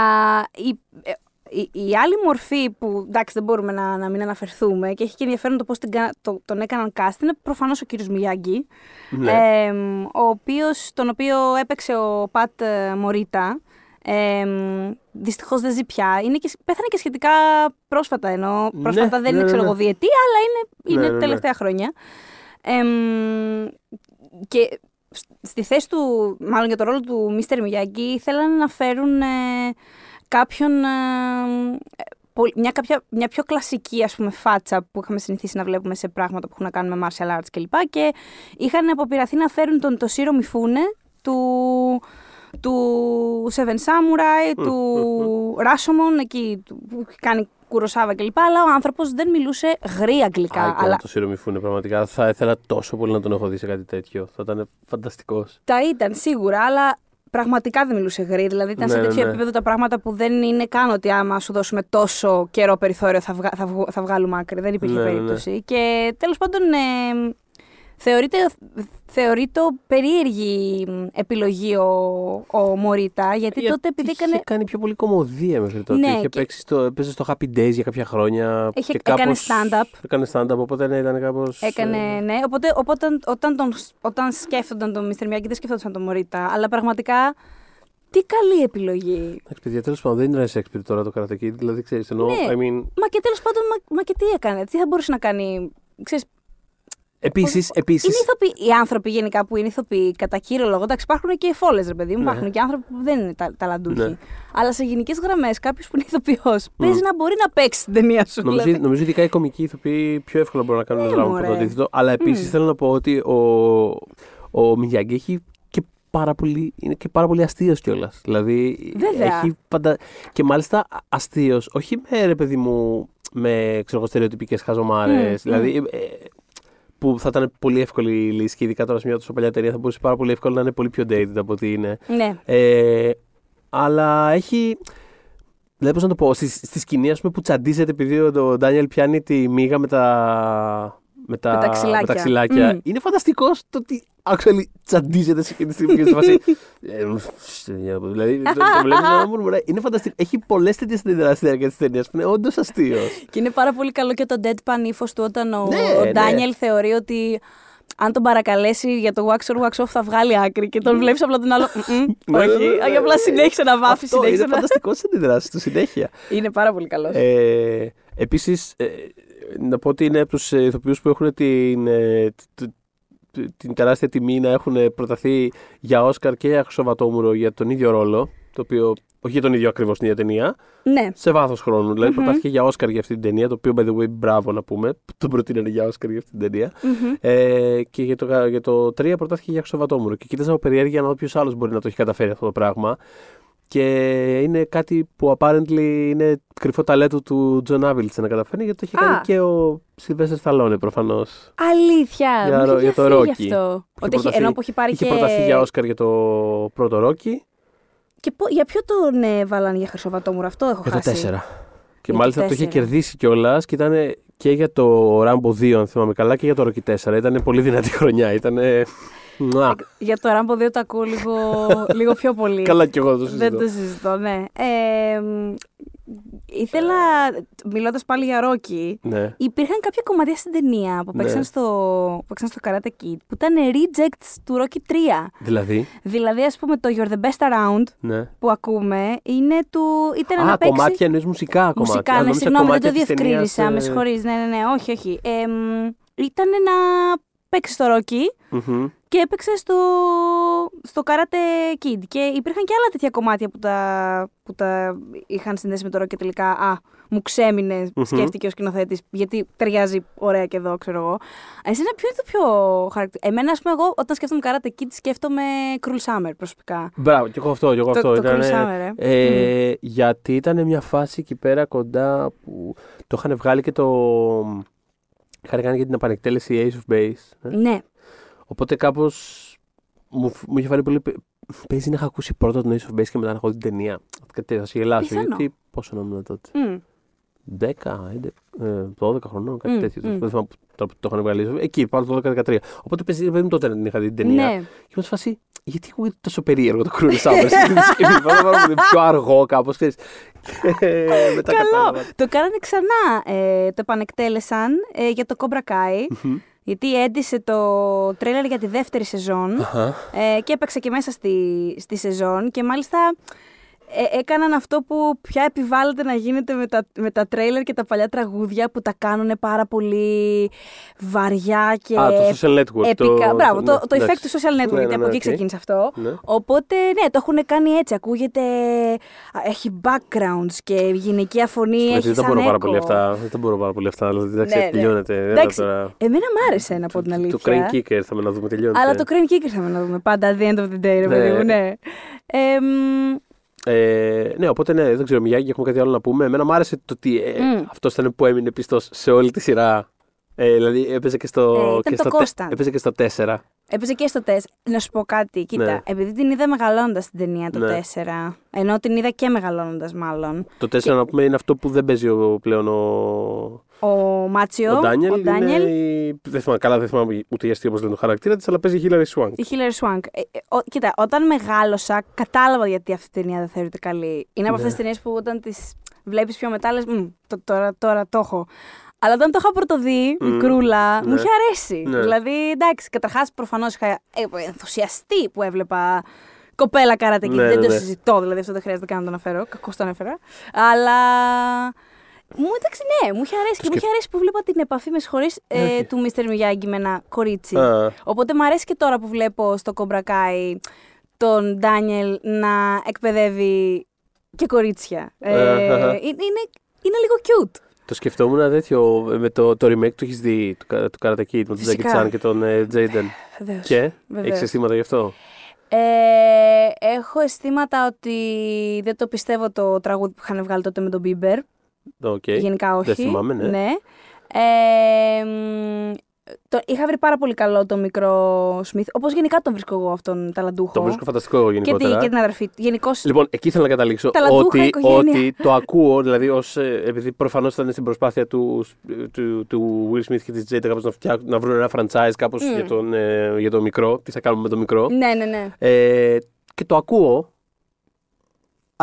A: η, ε, η, η άλλη μορφή που εντάξει δεν μπορούμε να, να μην αναφερθούμε και έχει και ενδιαφέρον το πώς την, κα- το, τον έκαναν cast είναι προφανώς ο κύριος Μιάγκη
B: Ναι.
A: εμ, ο οποίος, τον οποίο έπαιξε ο Πατ ε, Μωρίτα εμ, δυστυχώς δεν ζει πια είναι και, πέθανε και σχετικά πρόσφατα ενώ
B: Ναι,
A: πρόσφατα δεν
B: ναι,
A: είναι
B: ναι,
A: ξέρω
B: ναι.
A: εγώ διετία αλλά είναι, είναι
B: Ναι, ναι, ναι.
A: τελευταία χρόνια Εμ, και σ- στη θέση του, μάλλον για το ρόλο του Μίστερ Μιγιάγκη, θέλανε να φέρουν ε, κάποιον, ε, πολ- μια, κάποια, μια πιο κλασική ας πούμε φάτσα που είχαμε συνηθίσει να βλέπουμε σε πράγματα που έχουν να κάνουν με martial arts κλπ. Και είχαν αποπειραθεί να φέρουν τον το Σύρο Μιφούνε του, του Seven Samurai, του Rashomon, εκεί του- που έχει κάνει Κουροσάβα κλπ. Αλλά ο άνθρωπος δεν μιλούσε γρήγορα αγγλικά.
B: Icon
A: αλλά
B: το Σύρο Μιφούνε, πραγματικά. Θα ήθελα τόσο πολύ να τον έχω δει σε κάτι τέτοιο. Θα ήταν φανταστικός.
A: Τα ήταν σίγουρα, αλλά πραγματικά δεν μιλούσε γρήγορα. Δηλαδή ήταν σε
B: Ναι, ναι,
A: τέτοιο
B: ναι.
A: επίπεδο τα πράγματα που δεν είναι καν ότι άμα σου δώσουμε τόσο καιρό περιθώριο θα, βγα- θα, βγω- θα βγάλουμε άκρη. Δεν υπήρχε
B: Ναι, ναι, ναι.
A: περίπτωση. Και τέλος πάντων. Ε, Θεωρείται, θεωρείται περίεργη επιλογή ο, ο Μωρίτα, γιατί, τότε επειδή
B: είχε
A: έκανε,
B: κάνει πιο πολύ κομμωδία μέχρι τότε.
A: Ναι,
B: είχε
A: και-
B: παίξει στο, έπαιζε στο Happy Days για κάποια χρόνια.
A: Είχε-
B: και
A: έκανε
B: κάπως-
A: stand-up.
B: Έκανε stand-up, οπότε ναι, ήταν κάπως.
A: Έκανε, ναι. Οπότε, οπότε όταν, τον, όταν σκέφτονταν τον Mr. Miyagi δεν σκέφτονταν τον Μωρίτα. Αλλά πραγματικά Τι καλή επιλογή.
B: Εντάξει, παιδιά, τέλος πάντων δεν είναι Shakespeare τώρα το Karate Kid. Δηλαδή, ξέρεις, εννοώ.
A: Ναι.
B: I mean,
A: Μα και τέλος πάντων, μα, μα και τι έκανε, τι θα μπορούσε να κάνει. Ξέρεις,
B: επίσης,
A: Είναι
B: επίσης,
A: ηθοποιοί, οι άνθρωποι γενικά που είναι ηθοποιοί, κατά κύριο λόγο, εντάξει, υπάρχουν και φόλες, ρε παιδί μου,
B: Ναι.
A: υπάρχουν και άνθρωποι που δεν είναι τα, ταλαντούχοι.
B: Ναι.
A: Αλλά σε γενικές γραμμές, κάποιος που είναι ηθοποιός παίζει να μπορεί να παίξει την ταινία σου.
B: Νομίζω,
A: δηλαδή.
B: νομίζω ειδικά οι κομικοί ηθοποιοί πιο εύκολα μπορούν να κάνουν
A: Ναι,
B: δράμα από
A: μωρέ.
B: το αντίθετο. Αλλά επίσης
A: Μμ.
B: θέλω να πω ότι ο, ο Μιγιάγκη έχει και πάρα πολύ, είναι και πάρα πολύ αστείος κιόλας. Δηλαδή
A: Βέβαια.
B: έχει πάντα. Και μάλιστα αστείος, όχι με ρε παιδί μου, με ξέρω στερεοτυπικές χαζομάρες.
A: Μμ,
B: δηλαδή. ε, που θα ήταν πολύ εύκολη η λύση και ειδικά τώρα σε μια τόσο παλιά ταινία θα μπορούσε πάρα πολύ εύκολα να είναι πολύ πιο dated από ότι είναι.
A: Ναι.
B: Ε, αλλά έχει. Δηλαδή, πώ να το πω, στη, στη σκηνή ας πούμε, που τσαντίζεται επειδή ο, ο Ντάνιελ πιάνει τη μύγα με τα, με τα,
A: Με τα ξυλάκια.
B: με τα ξυλάκια.
A: Μμ.
B: Είναι φανταστικό το ότι actually τσαντίζεται σε εκείνη τη στιγμή και στη φάση. ε, μ, δηλαδή, το, το βλέπεις να μουρμουράει. Είναι φανταστικό. Έχει πολλές τέτοιες αντιδράσει στη διάρκεια τη ταινία που είναι όντως αστείος.
A: Και είναι πάρα πολύ καλό και το deadpan ύφος του όταν ο,
B: Ναι,
A: ο
B: ναι.
A: Ντάνιελ θεωρεί ότι αν τον παρακαλέσει για το wax or wax off θα βγάλει άκρη και τον βλέπεις απλά τον άλλο. «Μμμ,
B: Ναι, ναι,
A: Όχι,
B: ναι, ναι.
A: απλά συνέχισε να βάφει,
B: Αυτό
A: συνέχισε
B: είναι
A: να.
B: φανταστικό στι αντιδράσεις του συνέχεια.
A: Είναι πάρα πολύ καλός.
B: Ε, Επίσης, να πω ότι είναι από τους ηθοποιούς που έχουν την, ε, τ- τ- την τεράστια τιμή να έχουν προταθεί για Όσκαρ και για Χρυσοβατόμουρο για τον ίδιο ρόλο. Το οποίο, όχι για τον ίδιο ακριβώς την ίδια ταινία,
A: Ναι.
B: σε βάθος χρόνου. Δηλαδή, προτάθηκε για Όσκαρ για αυτή την ταινία, το οποίο by the way, μπράβο να πούμε, που τον προτείνανε για Όσκαρ για αυτή την ταινία.
A: Μμμ.
B: Ε, και για το, για το 3 προτάθηκε για Χρυσό Βατόμουρο. Και κοίταζα από περιέργεια να δω ποιος άλλος μπορεί να το έχει καταφέρει αυτό το πράγμα. Και είναι κάτι που apparently είναι κρυφό ταλέντο του Τζον Άβιλντσεν να καταφέρει, γιατί το έχει
A: Α.
B: κάνει και ο Σιλβέστερ Σταλόνε προφανώς.
A: Αλήθεια.
B: Για
A: μου
B: ρο-
A: είχε
B: για το
A: διαφύγει
B: Rocky.
A: αυτό. Ότι έχει, ενώ που έχει πάρει
B: είχε
A: και.
B: προταθεί για Όσκαρ για το πρώτο Ρόκι
A: Και πο- για ποιο τον έβαλαν για χρυσοβατόμουρο, αυτό έχω
B: για το
A: χάσει.
B: 4. Και
A: το
B: μάλιστα το είχε
A: 4.
B: κερδίσει κιόλας και ήταν και για το Ράμπο 2, αν θυμάμαι καλά, και για το Ρόκι 4. Ήταν πολύ δυνατή χρονιά. Ήταν.
A: Για το Ράμπο 2 το ακούω λίγο, λίγο πιο πολύ.
B: Καλά κι εγώ το
A: Δεν
B: συζητώ.
A: το συζητώ, ναι. Ε, μ, ήθελα, μιλώντας πάλι για Ρόκι,
B: Ναι.
A: υπήρχαν κάποια κομμάτια στην ταινία που
B: Ναι.
A: παίξαν, στο, που παίξαν στο Karate Kid που ήταν rejects του Rocky 3.
B: Δηλαδή;
A: Δηλαδή, ας πούμε, το You're the best around
B: Ναι.
A: που ακούμε είναι του. ήταν
B: Α,
A: να παίξει.
B: κομμάτια εννοείς μουσικά κομμάτια.
A: Μουσικά,
B: Α,
A: ναι,
B: νόμιζα
A: συγγνώμη, δεν το
B: κομμάτια της
A: διευκρίνησα.
B: ταινίας,
A: Με
B: ε,
A: συγχωρείς. Ναι, ναι, ναι, όχι, όχι. Ε, μ, ήταν να παίξει στο Rocky
B: μμμ.
A: Και έπαιξε στο, στο Karate Kid. Και υπήρχαν και άλλα τέτοια κομμάτια που τα, που τα είχαν συνδέσει με το rock και τελικά α, μου ξέμεινε,
B: Μμμ.
A: σκέφτηκε ο σκηνοθέτης, γιατί ταιριάζει ωραία και εδώ, ξέρω εγώ. Εσένα ποιο είναι το πιο χαρακτηριστικό. Εμένα, ας πούμε, εγώ όταν σκέφτομαι Karate Kid, σκέφτομαι Cruel Summer προσωπικά.
B: Μπράβο, κι εγώ αυτό, κι εγώ
A: Το-
B: αυτό.
A: το
B: Ήτανε,
A: Cruel Summer,
B: ε, Γιατί ήταν μια φάση εκεί πέρα κοντά που το είχαν βγάλει και το. Είχαν κάνει και την επανεκτέλεση Ace of Base. ε.
A: Ναι.
B: Οπότε κάπως μου, μου είχε φανεί πολύ. παι- Παίζει να είχα ακούσει πρώτα τον Ace of Base και μετά να έχω την ταινία. Κάτι τέτοιο, θα σε γελάσω.
A: Πιθανό.
B: Γιατί πόσο νόμιζα τότε.
A: Μμ.
B: 10, 11, ε, 12 χρονών, κάτι
A: Μμ,
B: τέτοιο.
A: μμ.
B: Δεν θυμάμαι το, το είχαν βγάλει. Εκεί, πάνω το 12-13. Οπότε παίζει, παιδί μου τότε να την είχα δει την ταινία.
A: Ναι.
B: Και με φάση, γιατί ακούγεται τόσο περίεργο το Cruel Summer σε αυτή τη σκηνή. Πάρα πάρα πολύ πιο αργό κάπως, ξέρεις. Μετά
A: Καλό.
B: κατάλαβα.
A: Το κάνανε ξανά. Ε, το επανεκτέλεσαν ε, για το Cobra Kai.
B: Μμμ.
A: Γιατί έντυσε το τρέλερ για τη δεύτερη σεζόν
B: Αχα.
A: ε, και έπαιξε και μέσα στη, στη σεζόν και μάλιστα ε, έκαναν αυτό που πια επιβάλλεται να γίνεται με τα, με τα τρέιλερ και τα παλιά τραγούδια που τα κάνουν πάρα πολύ βαριά και
B: Α, το social network.
A: έπικα.
B: Το,
A: Μπράβο, το,
B: ναι,
A: το effect
B: εντάξει.
A: του social network,
B: Ναι,
A: γιατί
B: ναι,
A: από
B: ναι,
A: εκεί
B: οκ.
A: ξεκίνησε αυτό.
B: Ναι.
A: Οπότε, ναι, το έχουν κάνει έτσι. Ακούγεται, α, έχει backgrounds και γυναικεία φωνή,
B: Γιατί
A: έχει
B: δεν τα
A: σαν
B: μπορώ πάρα
A: echo.
B: πολύ αυτά. Δεν τα μπορώ πάρα πολύ αυτά. Δηλαδή, εντάξει,
A: Ναι, ναι.
B: τελειώνεται. δεν
A: Εντάξει,
B: θα τώρα-
A: Εμένα μ' άρεσε να πω την αλήθεια.
B: Το crane kicker θα με να δούμε τελειώνεται.
A: Αλλά το crane kick ερχόμαστε να δούμε πάντα, at the end of the day, ρε
B: Ναι.
A: παιδί μου, ναι. Ε, μ,
B: Ε, ναι, οπότε ναι, δεν ξέρω, Μιγιάκη, έχουμε κάτι άλλο να πούμε. Εμένα μου άρεσε το ότι ε,
A: Μμ.
B: αυτός ήταν που έμεινε πιστός σε όλη τη σειρά. Ε, δηλαδή έπαιζε και στο,
A: Ε, ήταν
B: και
A: το
B: στο, τε-
A: constant.
B: έπαιζε και στο 4.
A: έπαιζε και στο 4. Να σου πω κάτι, κοίτα,
B: Ναι.
A: επειδή την είδα μεγαλώνοντα την ταινία το
B: Ναι.
A: 4, ενώ την είδα και μεγαλώνοντα μάλλον,
B: Το 4 να πούμε είναι αυτό που δεν παίζει ο, πλέον ο,
A: ο Μάτσιο,
B: ο Ντάνιελ.
A: ο Ντάνιελ
B: Είναι η, δεν θυμάμαι, καλά, δεν θυμάμαι ούτε για αστείο όπως λένε το χαρακτήρα της, αλλά παίζει η Hillary Swank.
A: Η Hilary Swank. Ε, ε, ο- κοίτα, όταν μεγάλωσα, κατάλαβα γιατί αυτή η ταινία δεν θεωρείται καλή. Είναι από
B: Ναι.
A: αυτές τις ταινίες που όταν τις βλέπεις πιο μετά λες, τώρα, τώρα το έχω. Αλλά όταν το είχα πρωτοδεί,
B: Μμ,
A: μικρούλα, μου
B: ναι.
A: είχε αρέσει.
B: Ναι.
A: Δηλαδή, εντάξει, καταρχάς προφανώς είχα ε, ενθουσιαστεί που έβλεπα κοπέλα καρατεκή.
B: Ναι,
A: δεν
B: ναι,
A: το
B: ναι.
A: συζητώ, δηλαδή αυτό δεν χρειάζεται καν να το αναφέρω. Κακώς το ανέφερα. Αλλά. Μου εντάξει, ναι, μου είχε αρέσει. Και μου
B: σκεφ-
A: είχε αρέσει που βλέπα την επαφή, με συγχωρείς, ε,
B: όχι.
A: του Μίστερ Μιγιάγκη με ένα κορίτσι.
B: Α.
A: Οπότε μου αρέσει και τώρα που βλέπω στο Κομπρακάι τον Ντάνιελ να εκπαιδεύει και κορίτσια. Ε,
B: Αχα.
A: είναι, είναι, είναι λίγο cute.
B: Το σκεφτόμουν τέτοιο με το, το remake του έχεις δει του, Κα- του Karate Kid με τον Jackie
A: Φυσικά.
B: Chan και τον ε, Jaden.
A: Βεβαίως.
B: Και
A: Βεβαίως.
B: έχεις αισθήματα γι' αυτό;
A: Ε, έχω αισθήματα ότι δεν το πιστεύω το τραγούδι που είχαν βγάλει τότε με τον Bieber.
B: Οκ.
A: Γενικά όχι.
B: Δεν θυμάμαι, ναι.
A: Ε, μ, το, είχα βρει πάρα πολύ καλό τον μικρό Σμιθ. Όπως γενικά τον βρίσκω εγώ αυτόν ταλαντούχο.
B: Το βρίσκω φανταστικό εγώ
A: και, τη,
B: γενικότερα.
A: και την αδερφή του. Γενικώς.
B: Λοιπόν, εκεί θέλω να καταλήξω
A: Ταλαντούχα
B: ότι,
A: οικογένεια.
B: ότι το ακούω, δηλαδή ως, ε, επειδή προφανώς ήταν στην προσπάθεια του, του, του Will Smith και της Jada κάπως να, φτιάξουν, να βρουν ένα franchise κάπως
A: Μμ.
B: για, τον, ε, για το μικρό, τι θα κάνουμε με το μικρό.
A: Ναι, ναι, ναι.
B: Ε, και το ακούω,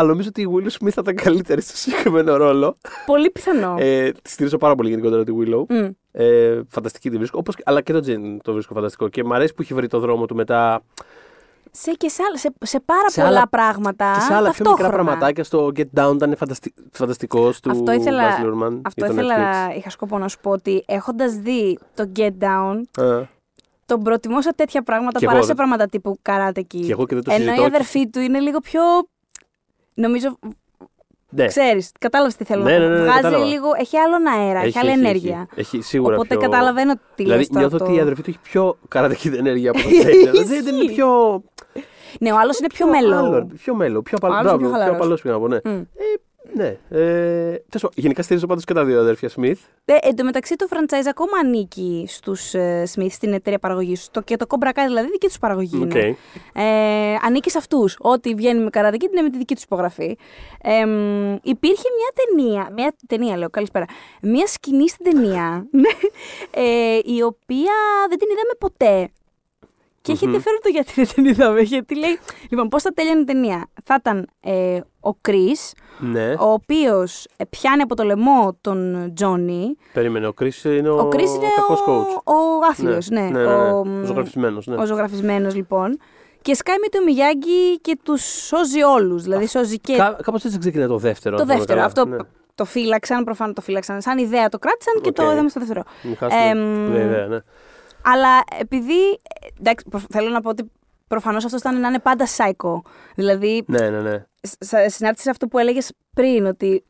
B: αλλά νομίζω ότι η Willow Smith θα ήταν καλύτερη στο συγκεκριμένο ρόλο.
A: Πολύ πιθανό.
B: Ε, τη στηρίζω πάρα πολύ γενικότερα τη Willow.
A: Μμ.
B: Ε, φανταστική τη βρίσκω. Όπως, αλλά και το Jane το βρίσκω φανταστικό. Και μου αρέσει που έχει βρει το δρόμο του μετά.
A: Σε, και σε, άλλα- σε, σε πάρα
B: Σε
A: πολλά
B: άλλα-
A: πράγματα.
B: και σε άλλα πιο μικρά
A: ταυτόχρονα.
B: πραγματάκια. Στο Get Down ήταν φανταστι... φανταστικός του
A: Αυτό ήθελα,
B: Baz Luhrmann
A: αυτό
B: για το
A: ήθελα,
B: Netflix.
A: είχα σκοπό να σου πω ότι έχοντας δει το Get Down,
B: Α,
A: τον προτιμώ σε τέτοια πράγματα
B: Κι
A: παρά
B: εγώ,
A: σε
B: δε-
A: πράγματα τύπου καράτε εκεί.
B: Κι εγώ και δεν το
A: Ενώ η
B: συζητώ.
A: αδερφή του είναι λίγο πιο. Νομίζω,
B: ναι.
A: ξέρεις, κατάλαβες τι θέλω
B: Ναι,
A: να πω.
B: ναι, ναι, ναι,
A: Βγάζει
B: κατάλαβα.
A: λίγο, έχει άλλον αέρα, έχει, άλλη ενέργεια.
B: Έχει, έχει σίγουρα
A: Οπότε
B: πιο...
A: καταλαβαίνω τι
B: Δηλαδή
A: λες τώρα
B: νιώθω
A: αυτό.
B: ότι η αδερφή του έχει πιο karate-ική ενέργεια από το Jaden. Δηλαδή δεν είναι
A: Ισχύει.
B: πιο.
A: Ναι, ο άλλος είναι πιο μέλο.
B: άλλο, Πιο μέλο. Πιο απαλό.
A: άλλος είναι πιο
B: Πιο
A: χαλαρός.
B: απαλό πήγα να πω, ναι.
A: Μμ.
B: Ναι. Ε, τέλος πάντων, γενικά στηρίζω πάντως και τα δύο αδέρφια Smith.
A: Ε, εν τω μεταξύ το franchise ακόμα ανήκει στους ε, Smith, στην εταιρεία παραγωγής. Το, και το Cobra Kai δηλαδή δική τους παραγωγή είναι.
B: Οκ.
A: Ε, ανήκει σε αυτούς. Ό,τι βγαίνει με καρατική είναι με τη δική τους υπογραφή. Ε, μ, υπήρχε μια ταινία, μια ταινία λέω, καλησπέρα, μια σκηνή στην ταινία, ναι, ε, η οποία δεν την είδαμε ποτέ. Και έχει
B: Μμμ.
A: ενδιαφέρον το γιατί δεν την είδαμε. Γιατί λέει, λοιπόν, πώς θα τέλειωνε η ταινία. Θα ήταν ε, ο Κρι,
B: Ναι.
A: ο οποίος πιάνει από το λαιμό τον Τζόνι.
B: Περίμενε, ο Chris είναι ο,
A: Ο Κρι είναι
B: κακός
A: ο,
B: coach.
A: ο άθλιος, ναι.
B: ναι, ναι, ναι.
A: Ο,
B: Ο ζωγραφισμένος, ναι.
A: ο ζωγραφισμένος, λοιπόν. Και σκάει με το Μιγιάγκι και τους σώζει όλους. Δηλαδή σώζει και
B: Κα, κάπως έτσι ξεκινάει το δεύτερο.
A: το
B: αν θυμάμαι
A: δεύτερο.
B: καλά.
A: Αυτό
B: Ναι.
A: το φύλαξαν, προφανώς το φύλαξαν. Σαν ιδέα το κράτησαν και
B: Οκ.
A: το είδαμε στο δεύτερο.
B: Μην χάσουμε
A: Εμ,
B: σπουδαία ιδέα, ναι.
A: Αλλά επειδή. Εντάξει, προ- θέλω να πω ότι προφανώς αυτό ήταν να είναι πάντα psycho. Δηλαδή,
B: Ναι, ναι, ναι.
A: σε συνάρτηση σε αυτό που έλεγες πριν, ότι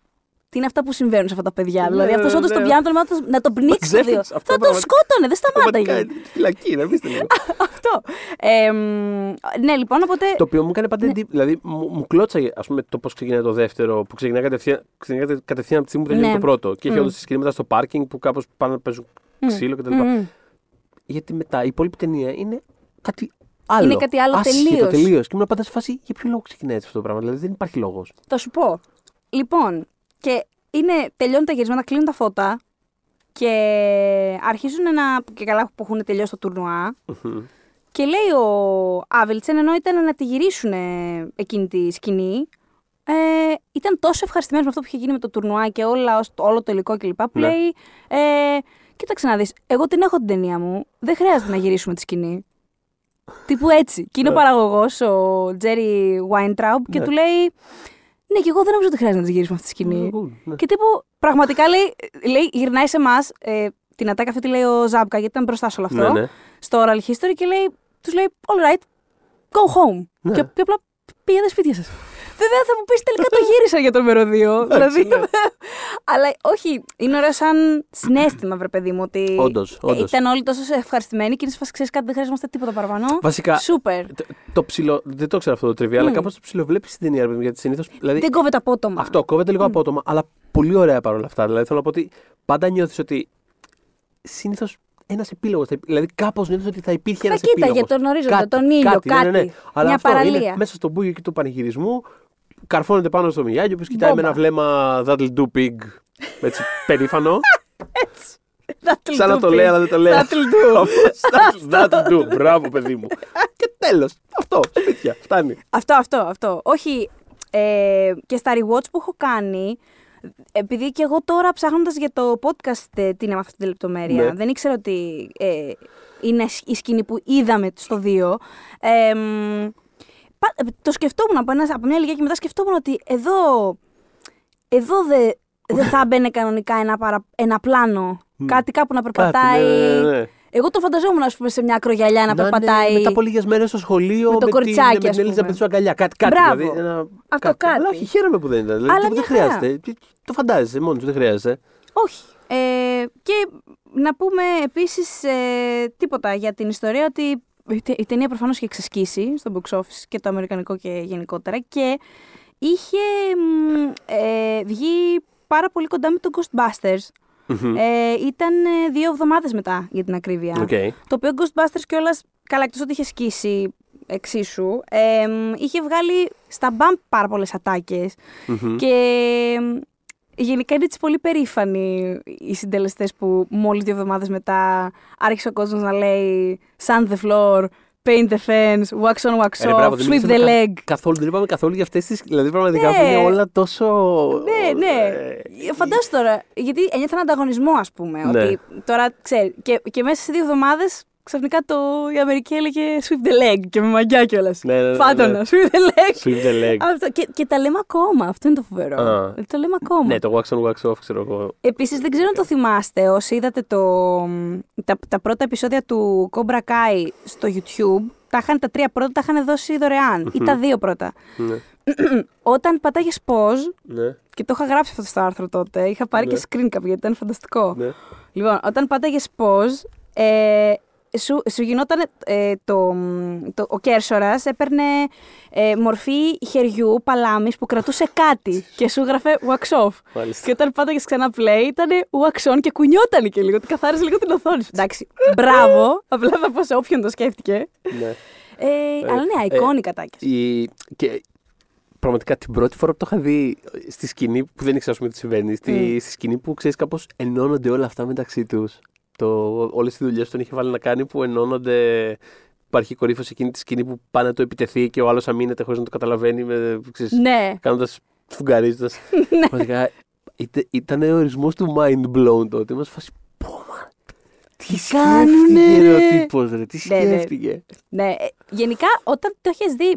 A: τι είναι αυτά που συμβαίνουν σε αυτά τα παιδιά.
B: Ναι,
A: δηλαδή, αυτός
B: ναι,
A: όντως
B: ναι.
A: τον πιάνει τον λαιμό του να τον πνίξει το
B: Μαζεύει
A: δύο.
B: αυτό
A: Θα τον
B: πραγματικά.
A: σκότωνε, δεν
B: Πραγματικά,
A: σταμάταγε.
B: είναι στη φυλακή, να πείστε λίγο.
A: αυτό. Ε, μ, ναι, λοιπόν, οπότε.
B: το οποίο μου έκανε πάντα εντύπωση. Δηλαδή, μου, μου κλώτσαγε ας πούμε, το πώς ξεκινάει το δεύτερο, που ξεκινάει κατευθείαν, ξεκινάει κατευθείαν από τη στιγμή που τελειώνει
A: Ναι.
B: το πρώτο. Και έχει
A: Μμ.
B: όντως τη σκηνή μετά στο πάρκινγκ που κάπως πάνε να παίζουν ξύλο κτλ.
A: Μμ, μμ.
B: Γιατί μετά η υπόλοιπη ταινία είναι κάτι άλλο.
A: Είναι κάτι άλλο
B: Άσχετο
A: τελείως.
B: τελείως. Και ήμουν πάντα σε φάση για ποιο λόγο ξεκινάει έτσι αυτό το πράγμα. Δηλαδή δεν υπάρχει λόγος.
A: Θα σου πω. Λοιπόν, και είναι, τελειώνουν τα γυρίσματα, κλείνουν τα φώτα και αρχίζουν να. και καλά που έχουν τελειώσει το τουρνουά. Και λέει ο Άβελτσεν, ενώ ήταν να τη γυρίσουν εκείνη τη σκηνή, ε, ήταν τόσο ευχαριστημένος με αυτό που είχε γίνει με το τουρνουά και όλα, ως- όλο το υλικό κλπ. Που
B: Ναι.
A: λέει, ε, κοίταξε να δεις, εγώ την έχω την ταινία μου, δεν χρειάζεται να γυρίσουμε τη σκηνή. Τύπου έτσι. Και είναι ο
B: Ναι.
A: παραγωγός, ο Τζέρι Βάιντραουμπ, και
B: Ναι.
A: του λέει, ναι, και εγώ δεν νομίζω ότι χρειάζεται να τη γυρίσουμε αυτή τη σκηνή.
B: Ναι.
A: Και τύπου, πραγματικά λέει, λέει γυρνάει σε εμάς, ε, την ατάκα αυτή τη λέει ο Ζάμπκα, γιατί ήταν μπροστά σε όλο αυτό
B: Ναι, ναι.
A: στο oral history και λέει, τους λέει, all right, go home.
B: Ναι.
A: Και, και απλά πήγαινε σπίτια σας. Βέβαια θα μου πεις τελικά το γύρισα για το μεροδείο. δηλαδή,
B: ναι.
A: αλλά όχι, είναι ωραίο σαν συνέστημα, βρε παιδί μου, ότι
B: Όντως, όντως.
A: ήταν όλοι τόσο ευχαριστημένοι και είναι σε φάση, ξέρεις κάτι, δεν χρειαζόμαστε τίποτα παραπάνω.
B: Βασικά,
A: Σούπερ.
B: Το, το ψηλο, δεν το ξέρω αυτό το τριβία, αλλά
A: Μμ.
B: κάπως το ψηλοβλέπει στην ταινία. ρε παιδί μου, Γιατί συνήθως. Δηλαδή,
A: Δεν κόβεται απότομα.
B: αυτό κόβεται λίγο απότομα, αλλά πολύ ωραία παρόλα αυτά. Δηλαδή θέλω να πω ότι πάντα νιώθεις ότι συνήθως ένας επίλογος. Δηλαδή κάπως νιώθεις ότι θα υπήρχε
A: Θα
B: ένας
A: κοίταγε
B: επίλογος.
A: τον ορίζοντα, τον ήλιο, κάτι.
B: ναι, ναι, ναι. Αλλά
A: Μια
B: αυτό
A: παραλία.
B: είναι μέσα στο μπούγιο και του πανηγυρισμού. Καρφώνεται πάνω στο Μιγιάγκη, ο οποίο κοιτάει με
A: Μπόμπα.
B: ένα βλέμμα That'll do pig. Έτσι, περήφανο.
A: That'll
B: Σαν να
A: do,
B: το λέει,
A: pig.
B: αλλά δεν το λέει.
A: That'll do.
B: That'll- That'll do. Μπράβο, παιδί μου. Και τέλος. Αυτό. Σπίτια. Φτάνει.
A: Αυτό, αυτό, αυτό. Όχι. Ε, και στα rewards που έχω κάνει, επειδή και εγώ τώρα ψάχνοντας για το podcast ε, την έμαθα αυτή τη λεπτομέρεια,
B: Ναι.
A: δεν ήξερα ότι ε, είναι η σκηνή που είδαμε στο 2. Ε, μ, πα- το σκεφτόμουν από, ένας, από μια ηλικία και μετά σκεφτόμουν ότι εδώ, εδώ δεν δεν θα έμπαινε κανονικά ένα, παρα, ένα πλάνο. Κάτι κάπου να περπατάει.
B: Κάτι, ναι, ναι, ναι.
A: Εγώ το φανταζόμουν, ας πούμε, σε μια ακρογιαλιά να,
B: Να είναι
A: περπατάει.
B: μετά από λίγες μέρες στο σχολείο
A: με το
B: την-
A: κοριτσάκι,
B: με την
A: ας πούμε.
B: Ελίζα σου αγκαλιά. Κάτι, κάτι
A: Μπράβο.
B: δηλαδή. Ένα,
A: Αυτό κάτι.
B: Αλλά όχι, χαίρομαι που δεν ήταν. Δηλαδή,
A: Αλλά
B: δεν
A: μια χαρά.
B: χρειάζεται. Το φαντάζεσαι μόνος σου, δεν χρειάζεται.
A: Όχι. Ε, και να πούμε επίσης τίποτα για την ιστορία ότι η τε- η ταινία προφανώς είχε ξεσκίσει στο box office και το αμερικανικό και γενικότερα και είχε μ, ε, βγει πάρα πολύ κοντά με το Ghostbusters. Ε, ήταν ε, δύο εβδομάδες μετά για την ακρίβεια.
B: Οκ.
A: Το οποίο Ghostbusters κιόλας, καλά εκτός ότι είχε σκίσει εξίσου, ε, μ, είχε βγάλει στα μπαμ πάρα πολλές ατάκες και μ, γενικά είναι έτσι πολύ περήφανοι οι συντελεστές που μόλις δύο εβδομάδες μετά άρχισε ο κόσμος να λέει Sand the floor, paint the fence, wax on, wax
B: Ε, ρε,
A: off,
B: μπράβο, δεν
A: sweep
B: μιλήσαμε
A: the
B: κα-
A: leg.
B: Καθόλου, δεν είπαμε καθόλου για αυτές τι. Δηλαδή, πραγματικά
A: Ναι.
B: που είναι όλα τόσο.
A: Ναι, ναι.
B: ε,
A: Φαντάσου τώρα, γιατί ένιωθα έναν ανταγωνισμό, ας πούμε.
B: Ναι.
A: Ότι τώρα, ξέρει, και, και μέσα σε δύο εβδομάδες ξαφνικά το, η Αμερική έλεγε sweep the leg και με μαγιά κιόλας.
B: Ναι, ναι, ναι,
A: Φάτονα,
B: ναι.
A: sweep the leg.
B: Sweep the leg.
A: Αυτό, και, και τα λέμε ακόμα. Αυτό είναι το φοβερό.
B: Α.
A: Το λέμε ακόμα.
B: Ναι, το wax on, wax off, ξέρω εγώ.
A: Επίσης, δεν ξέρω αν το θυμάστε όσοι είδατε το, τα, τα πρώτα επεισόδια του Cobra Kai στο YouTube. Τα, είχαν, τα τρία πρώτα τα είχαν δώσει δωρεάν. ή τα δύο πρώτα.
B: Ναι.
A: Όταν πατάγε pause,
B: ναι.
A: και το είχα γράψει αυτό στο άρθρο τότε, είχα πάρει
B: Ναι.
A: και screen cap γιατί ήταν φανταστικό.
B: ναι.
A: Λοιπόν, όταν πάταγες pause, ε, σου, σου γινόταν ε, το, το, ο Κέρσορας έπαιρνε ε, μορφή χεριού παλάμης που κρατούσε κάτι και σου έγραφε wax off.
B: Μάλιστα.
A: Και όταν πάταγες ξανά play ήταν wax on και κουνιόταν και λίγο. Καθάρισε λίγο την οθόνη σου. Εντάξει, μπράβο. Απλά θα πω σε όποιον το σκέφτηκε.
B: ναι.
A: Ε, αλλά ναι,
B: ε,
A: iconic ατάκες.
B: Η... Και πραγματικά την πρώτη φορά που το είχα δει στη σκηνή που δεν ήξερα ας πούμε, τι συμβαίνει, στη, στη σκηνή που ξέρεις κάπως ενώνονται όλα αυτά μεταξύ τους. Όλες τις δουλειές που τον είχε βάλει να κάνει που ενώνονται. Υπάρχει κορύφωση εκείνη τη σκηνή που πάνε να το επιτεθεί και ο άλλος αμήνεται χωρίς να το καταλαβαίνει. Με, ξέρεις,
A: Ναι.
B: Κάνοντας. Φουγκαρίζοντα. Πραγματικά είτε- ήταν ο ορισμός του mind blown τότε. Μα φάση. Πω, μα, Τι
A: κάνουνε,
B: σκέφτηκε ρε, ο
A: ρε».
B: τύπος, ρε, τι
A: Ναι, ναι.
B: σκέφτηκε.
A: Ναι, ε, γενικά όταν το έχεις δει, ε,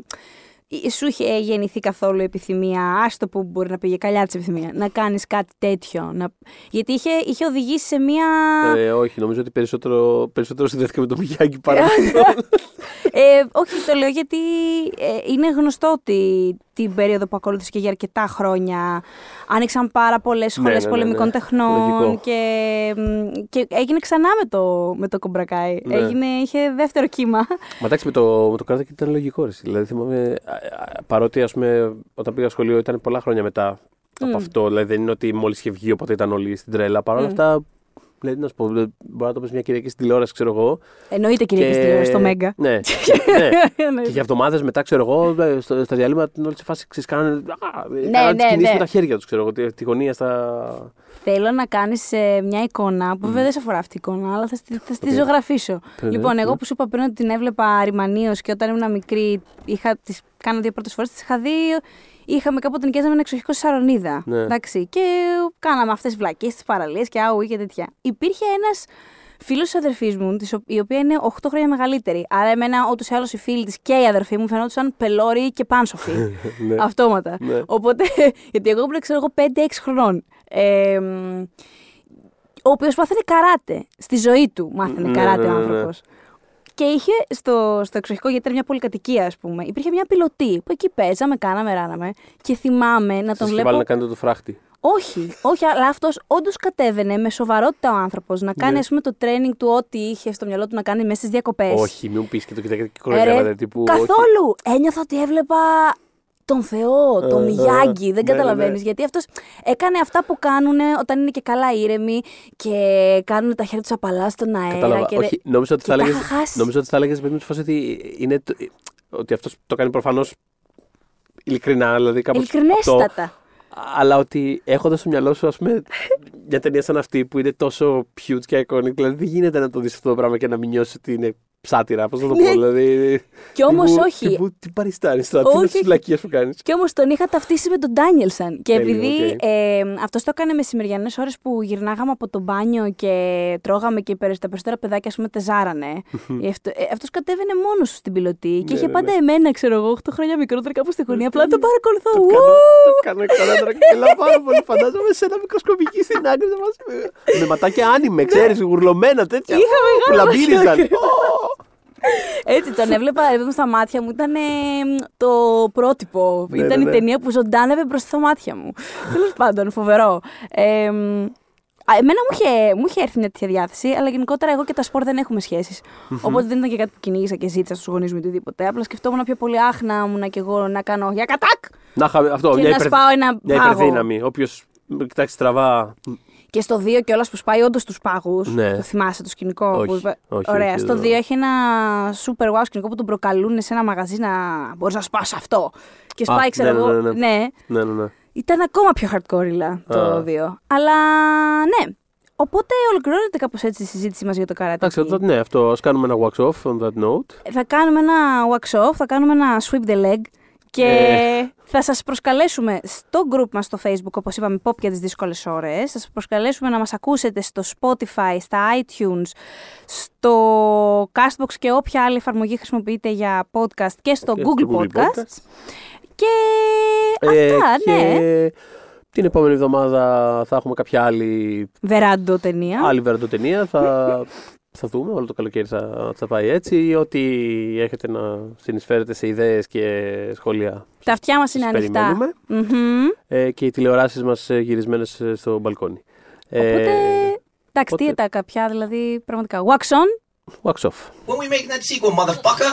A: σου είχε γεννηθεί καθόλου επιθυμία, άστο που μπορεί να πήγε καλιά της επιθυμία, να κάνεις κάτι τέτοιο. Να... Γιατί είχε, είχε οδηγήσει σε μία.
B: Ε, όχι, νομίζω ότι περισσότερο, περισσότερο συνδέθηκα με τον Μιγιάκη παρά με τον-
A: ε, όχι, το λέω γιατί ε, είναι γνωστό ότι την περίοδο που ακολούθησε και για αρκετά χρόνια άνοιξαν πάρα πολλές σχολές
B: ναι, ναι, ναι.
A: πολεμικών τεχνών
B: Λογικό.
A: και, μ, και έγινε ξανά με το, με το Κομπρακάι.
B: Ναι.
A: Έγινε, είχε δεύτερο κύμα.
B: Μα εντάξει, με το, με το Karate Kid ήταν λογικό. Ρε. Δηλαδή, θυμάμαι, α, α, παρότι ας πούμε, όταν πήγα σχολείο ήταν πολλά χρόνια μετά από αυτό. Δηλαδή, δεν είναι ότι μόλις είχε βγει, οπότε ήταν όλοι στην τρέλα. Παρ' όλα αυτά, δηλαδή, να σου πω, δηλαδή, μπορεί να το πεις μια Κυριακή στην τηλεόραση, ξέρω εγώ.
A: Εννοείται Κυριακή τηλεόραση στο Μέγκα.
B: Ναι, ναι.
A: Ναι.
B: και για εβδομάδες μετά, ξέρω εγώ, ε, στο, στα διαλύματα την όλη τη φάση ξέρεις, κάνανε. Α,
A: Ναι,
B: κάνανε τις
A: ναι,
B: κινήσεις
A: ναι.
B: με τα χέρια τους, ξέρω εγώ. Τη, τη γωνία στα.
A: Θέλω να κάνεις μια εικόνα που βέβαια δεν σε αφορά αυτή η εικόνα, αλλά θα, στη- θα στη
B: Οκ.
A: ζωγραφίσω.
B: Ναι,
A: λοιπόν,
B: ναι.
A: εγώ που σου είπα πριν ότι την έβλεπα μανιωδώς και όταν ήμουν μικρή, είχα, τις κάνω δύο πρώτες φορές, τις είχα δει. Είχαμε κάποτε νοικιάζαμε ένα εξοχικό στη Σαρονίδα.
B: Ναι.
A: Εντάξει, και κάναμε αυτές τις βλακείες, τις παραλίες και άουι και τέτοια. Υπήρχε ένας φίλος της αδερφής μου, της ο- η οποία είναι 8 χρόνια μεγαλύτερη. Άρα, εμένα ούτως ή άλλως οι φίλοι της και η αδερφή μου φαινόντουσαν πελώριοι και πάνσοφοι.
B: Ναι.
A: Αυτόματα.
B: Ναι.
A: Οπότε, γιατί εγώ ήμουν, ξέρω εγώ, 5-6 χρονών. Ε, μ, ο οποίος μάθαινε καράτε. Στη ζωή του μάθαινε
B: Ναι,
A: καράτε
B: ναι,
A: ο
B: ναι, ναι.
A: άνθρωπος. Και είχε στο, στο εξοχικό, γιατί ήταν μια πολυκατοικία, ας πούμε, υπήρχε μια πιλωτή που εκεί παίζαμε, κάναμε, ράναμε. Και θυμάμαι να τον
B: Σα είχε
A: βλέπω.
B: βάλει να κάνετε το φράχτη.
A: Όχι, όχι, αλλά αυτός όντως κατέβαινε με σοβαρότητα ο άνθρωπος να κάνει,
B: Ναι.
A: ας πούμε, το training του ό,τι είχε στο μυαλό του να κάνει μέσα στις διακοπές.
B: Όχι, μην μου πεις και το κοιτάξτε και
A: Ε, ρε,
B: κοροϊδεύατε τύπου. όχι.
A: καθόλου. Ένιωθα ότι έβλεπα τον Θεό, τον
B: Ε,
A: Μιγιάγκη.
B: ε,
A: δεν
B: ναι,
A: καταλαβαίνει.
B: ναι, ναι.
A: Γιατί αυτός έκανε αυτά που κάνουν όταν είναι και καλά ήρεμοι και κάνουν τα χέρια τους απαλά στον αέρα.
B: Κατάλαβα.
A: Και...
B: Όχι, νόμιζα ότι
A: και
B: θα
A: τα
B: έλεγε.
A: είχα χάσεις.
B: Νόμιζα ότι θα έλεγες με τη φάση ότι είναι. το- Ότι αυτός το κάνει προφανώς ειλικρινά, δηλαδή κάπως αυτό.
A: Ειλικρινέστατα.
B: Αλλά ότι έχοντας στο μυαλό σου, ας πούμε, μια ταινία σαν αυτή που είναι τόσο huge και iconic, δηλαδή δεν γίνεται να το δεις αυτό το πράγμα και να μην νιώσεις ότι είναι σάτυρα, πώς να το
A: Ναι.
B: πω. Δηλαδή.
A: Κι όμως
B: τύπου-
A: όχι.
B: τύπου, τι παριστάνεις τώρα, τι είναι
A: Όχι.
B: τις βλακείες που κάνεις;
A: Κι όμως τον είχα ταυτίσει με τον Ντάνιελ-σαν. Και
B: Τέλειο,
A: επειδή
B: οκ.
A: ε, αυτός το έκανε μεσημεριανές ώρες που γυρνάγαμε από το μπάνιο και τρώγαμε και οι περι- τα περισσότερα παιδάκια, ας πούμε, τεζάρανε. Αυτό κατέβαινε μόνος του στην πιλωτή και
B: Ναι,
A: είχε
B: ναι,
A: πάντα
B: ναι.
A: εμένα, ξέρω εγώ, 8 χρόνια μικρότερα κάπου στη γωνία. Απλά τον παρακολουθώ.
B: Το
A: Ου!
B: κάνω, το κάνω καλά τώρα και γελάω πάρα πολύ. Φαντάζομαι σε ένα μικροσκοπική στην άκρη να μας... Με ματάκια άνιμε, ξέρεις, γουρλωμένα τέτοια.
A: Είχα Έτσι τον έβλεπα εδώ στα μάτια μου. Ήταν ε, το πρότυπο.
B: Ναι,
A: ήταν
B: ναι,
A: η
B: ναι.
A: ταινία που ζωντάνευε μπροστά στα μάτια μου. Τέλος πάντων, φοβερό. Ε, μ, α, εμένα μου είχε, μου είχε έρθει μια τέτοια διάθεση, αλλά γενικότερα εγώ και τα σπορ δεν έχουμε σχέσεις. Οπότε δεν ήταν και κάτι που κυνήγησα και ζήτησα στους γονείς μου ή οτιδήποτε. Απλά σκεφτόμουν πιο πολύ άχνα ήμουνα και εγώ να κάνω για κατάκ
B: Να είχαμε αυτό,
A: και
B: μια,
A: να
B: υπερ...
A: σπάω ένα
B: μια
A: πάγο.
B: υπερδύναμη. Όποιος κοιτάξει στραβά.
A: Και στο 2 κιόλας που σπάει όντως τους πάγους.
B: Ναι.
A: Το θυμάσαι το σκηνικό.
B: Όχι,
A: που είπα-
B: όχι,
A: Ωραία.
B: όχι,
A: στο
B: δεν
A: 2 έχει ένα super wow σκηνικό που τον προκαλούν σε ένα μαγαζί να μπορείς να σπάσει αυτό. Και
B: Α,
A: σπάει, ξέρω
B: ναι,
A: εγώ.
B: ναι, ναι, ναι.
A: ναι.
B: Ναι, ναι, ναι.
A: Ήταν ακόμα πιο hardcore το
B: Α.
A: 2. Αλλά ναι. Οπότε ολοκληρώνεται κάπως έτσι η συζήτηση μας για το καράτε.
B: Εντάξει, αυτό- ναι, αυτό. Α κάνουμε ένα wax off on that note.
A: Θα κάνουμε ένα wax off, θα κάνουμε ένα sweep the leg και
B: Ε.
A: θα σας προσκαλέσουμε στο group μας στο facebook, όπως είπαμε, pop για τις δύσκολες ώρες. Θα σας προσκαλέσουμε να μας ακούσετε στο Spotify, στα iTunes, στο Castbox και όποια άλλη εφαρμογή χρησιμοποιείτε για podcast και στο
B: Και
A: Google,
B: στο Google
A: Podcasts.
B: Podcasts.
A: Και
B: Ε,
A: αυτά,
B: και
A: ναι.
B: Την επόμενη εβδομάδα θα έχουμε κάποια άλλη,
A: Βεράντο ταινία.
B: άλλη βεραντοτενία. Θα, θα δούμε, όλο το καλοκαίρι θα, θα πάει έτσι. Ό,τι έχετε να συνεισφέρετε σε ιδέες και σχόλια
A: Τα αυτιά μας είναι
B: σας
A: ανοιχτά.
B: περιμένουμε.
A: Μμμ.
B: Ε, και οι τηλεοράσεις μας ε, γυρισμένες ε, στο μπαλκόνι.
A: Οπότε, εντάξει, τι
B: οπότε-
A: τα κάποια, δηλαδή, πραγματικά. Wax on.
B: Wax off.
C: When we make that sequel, motherfucker!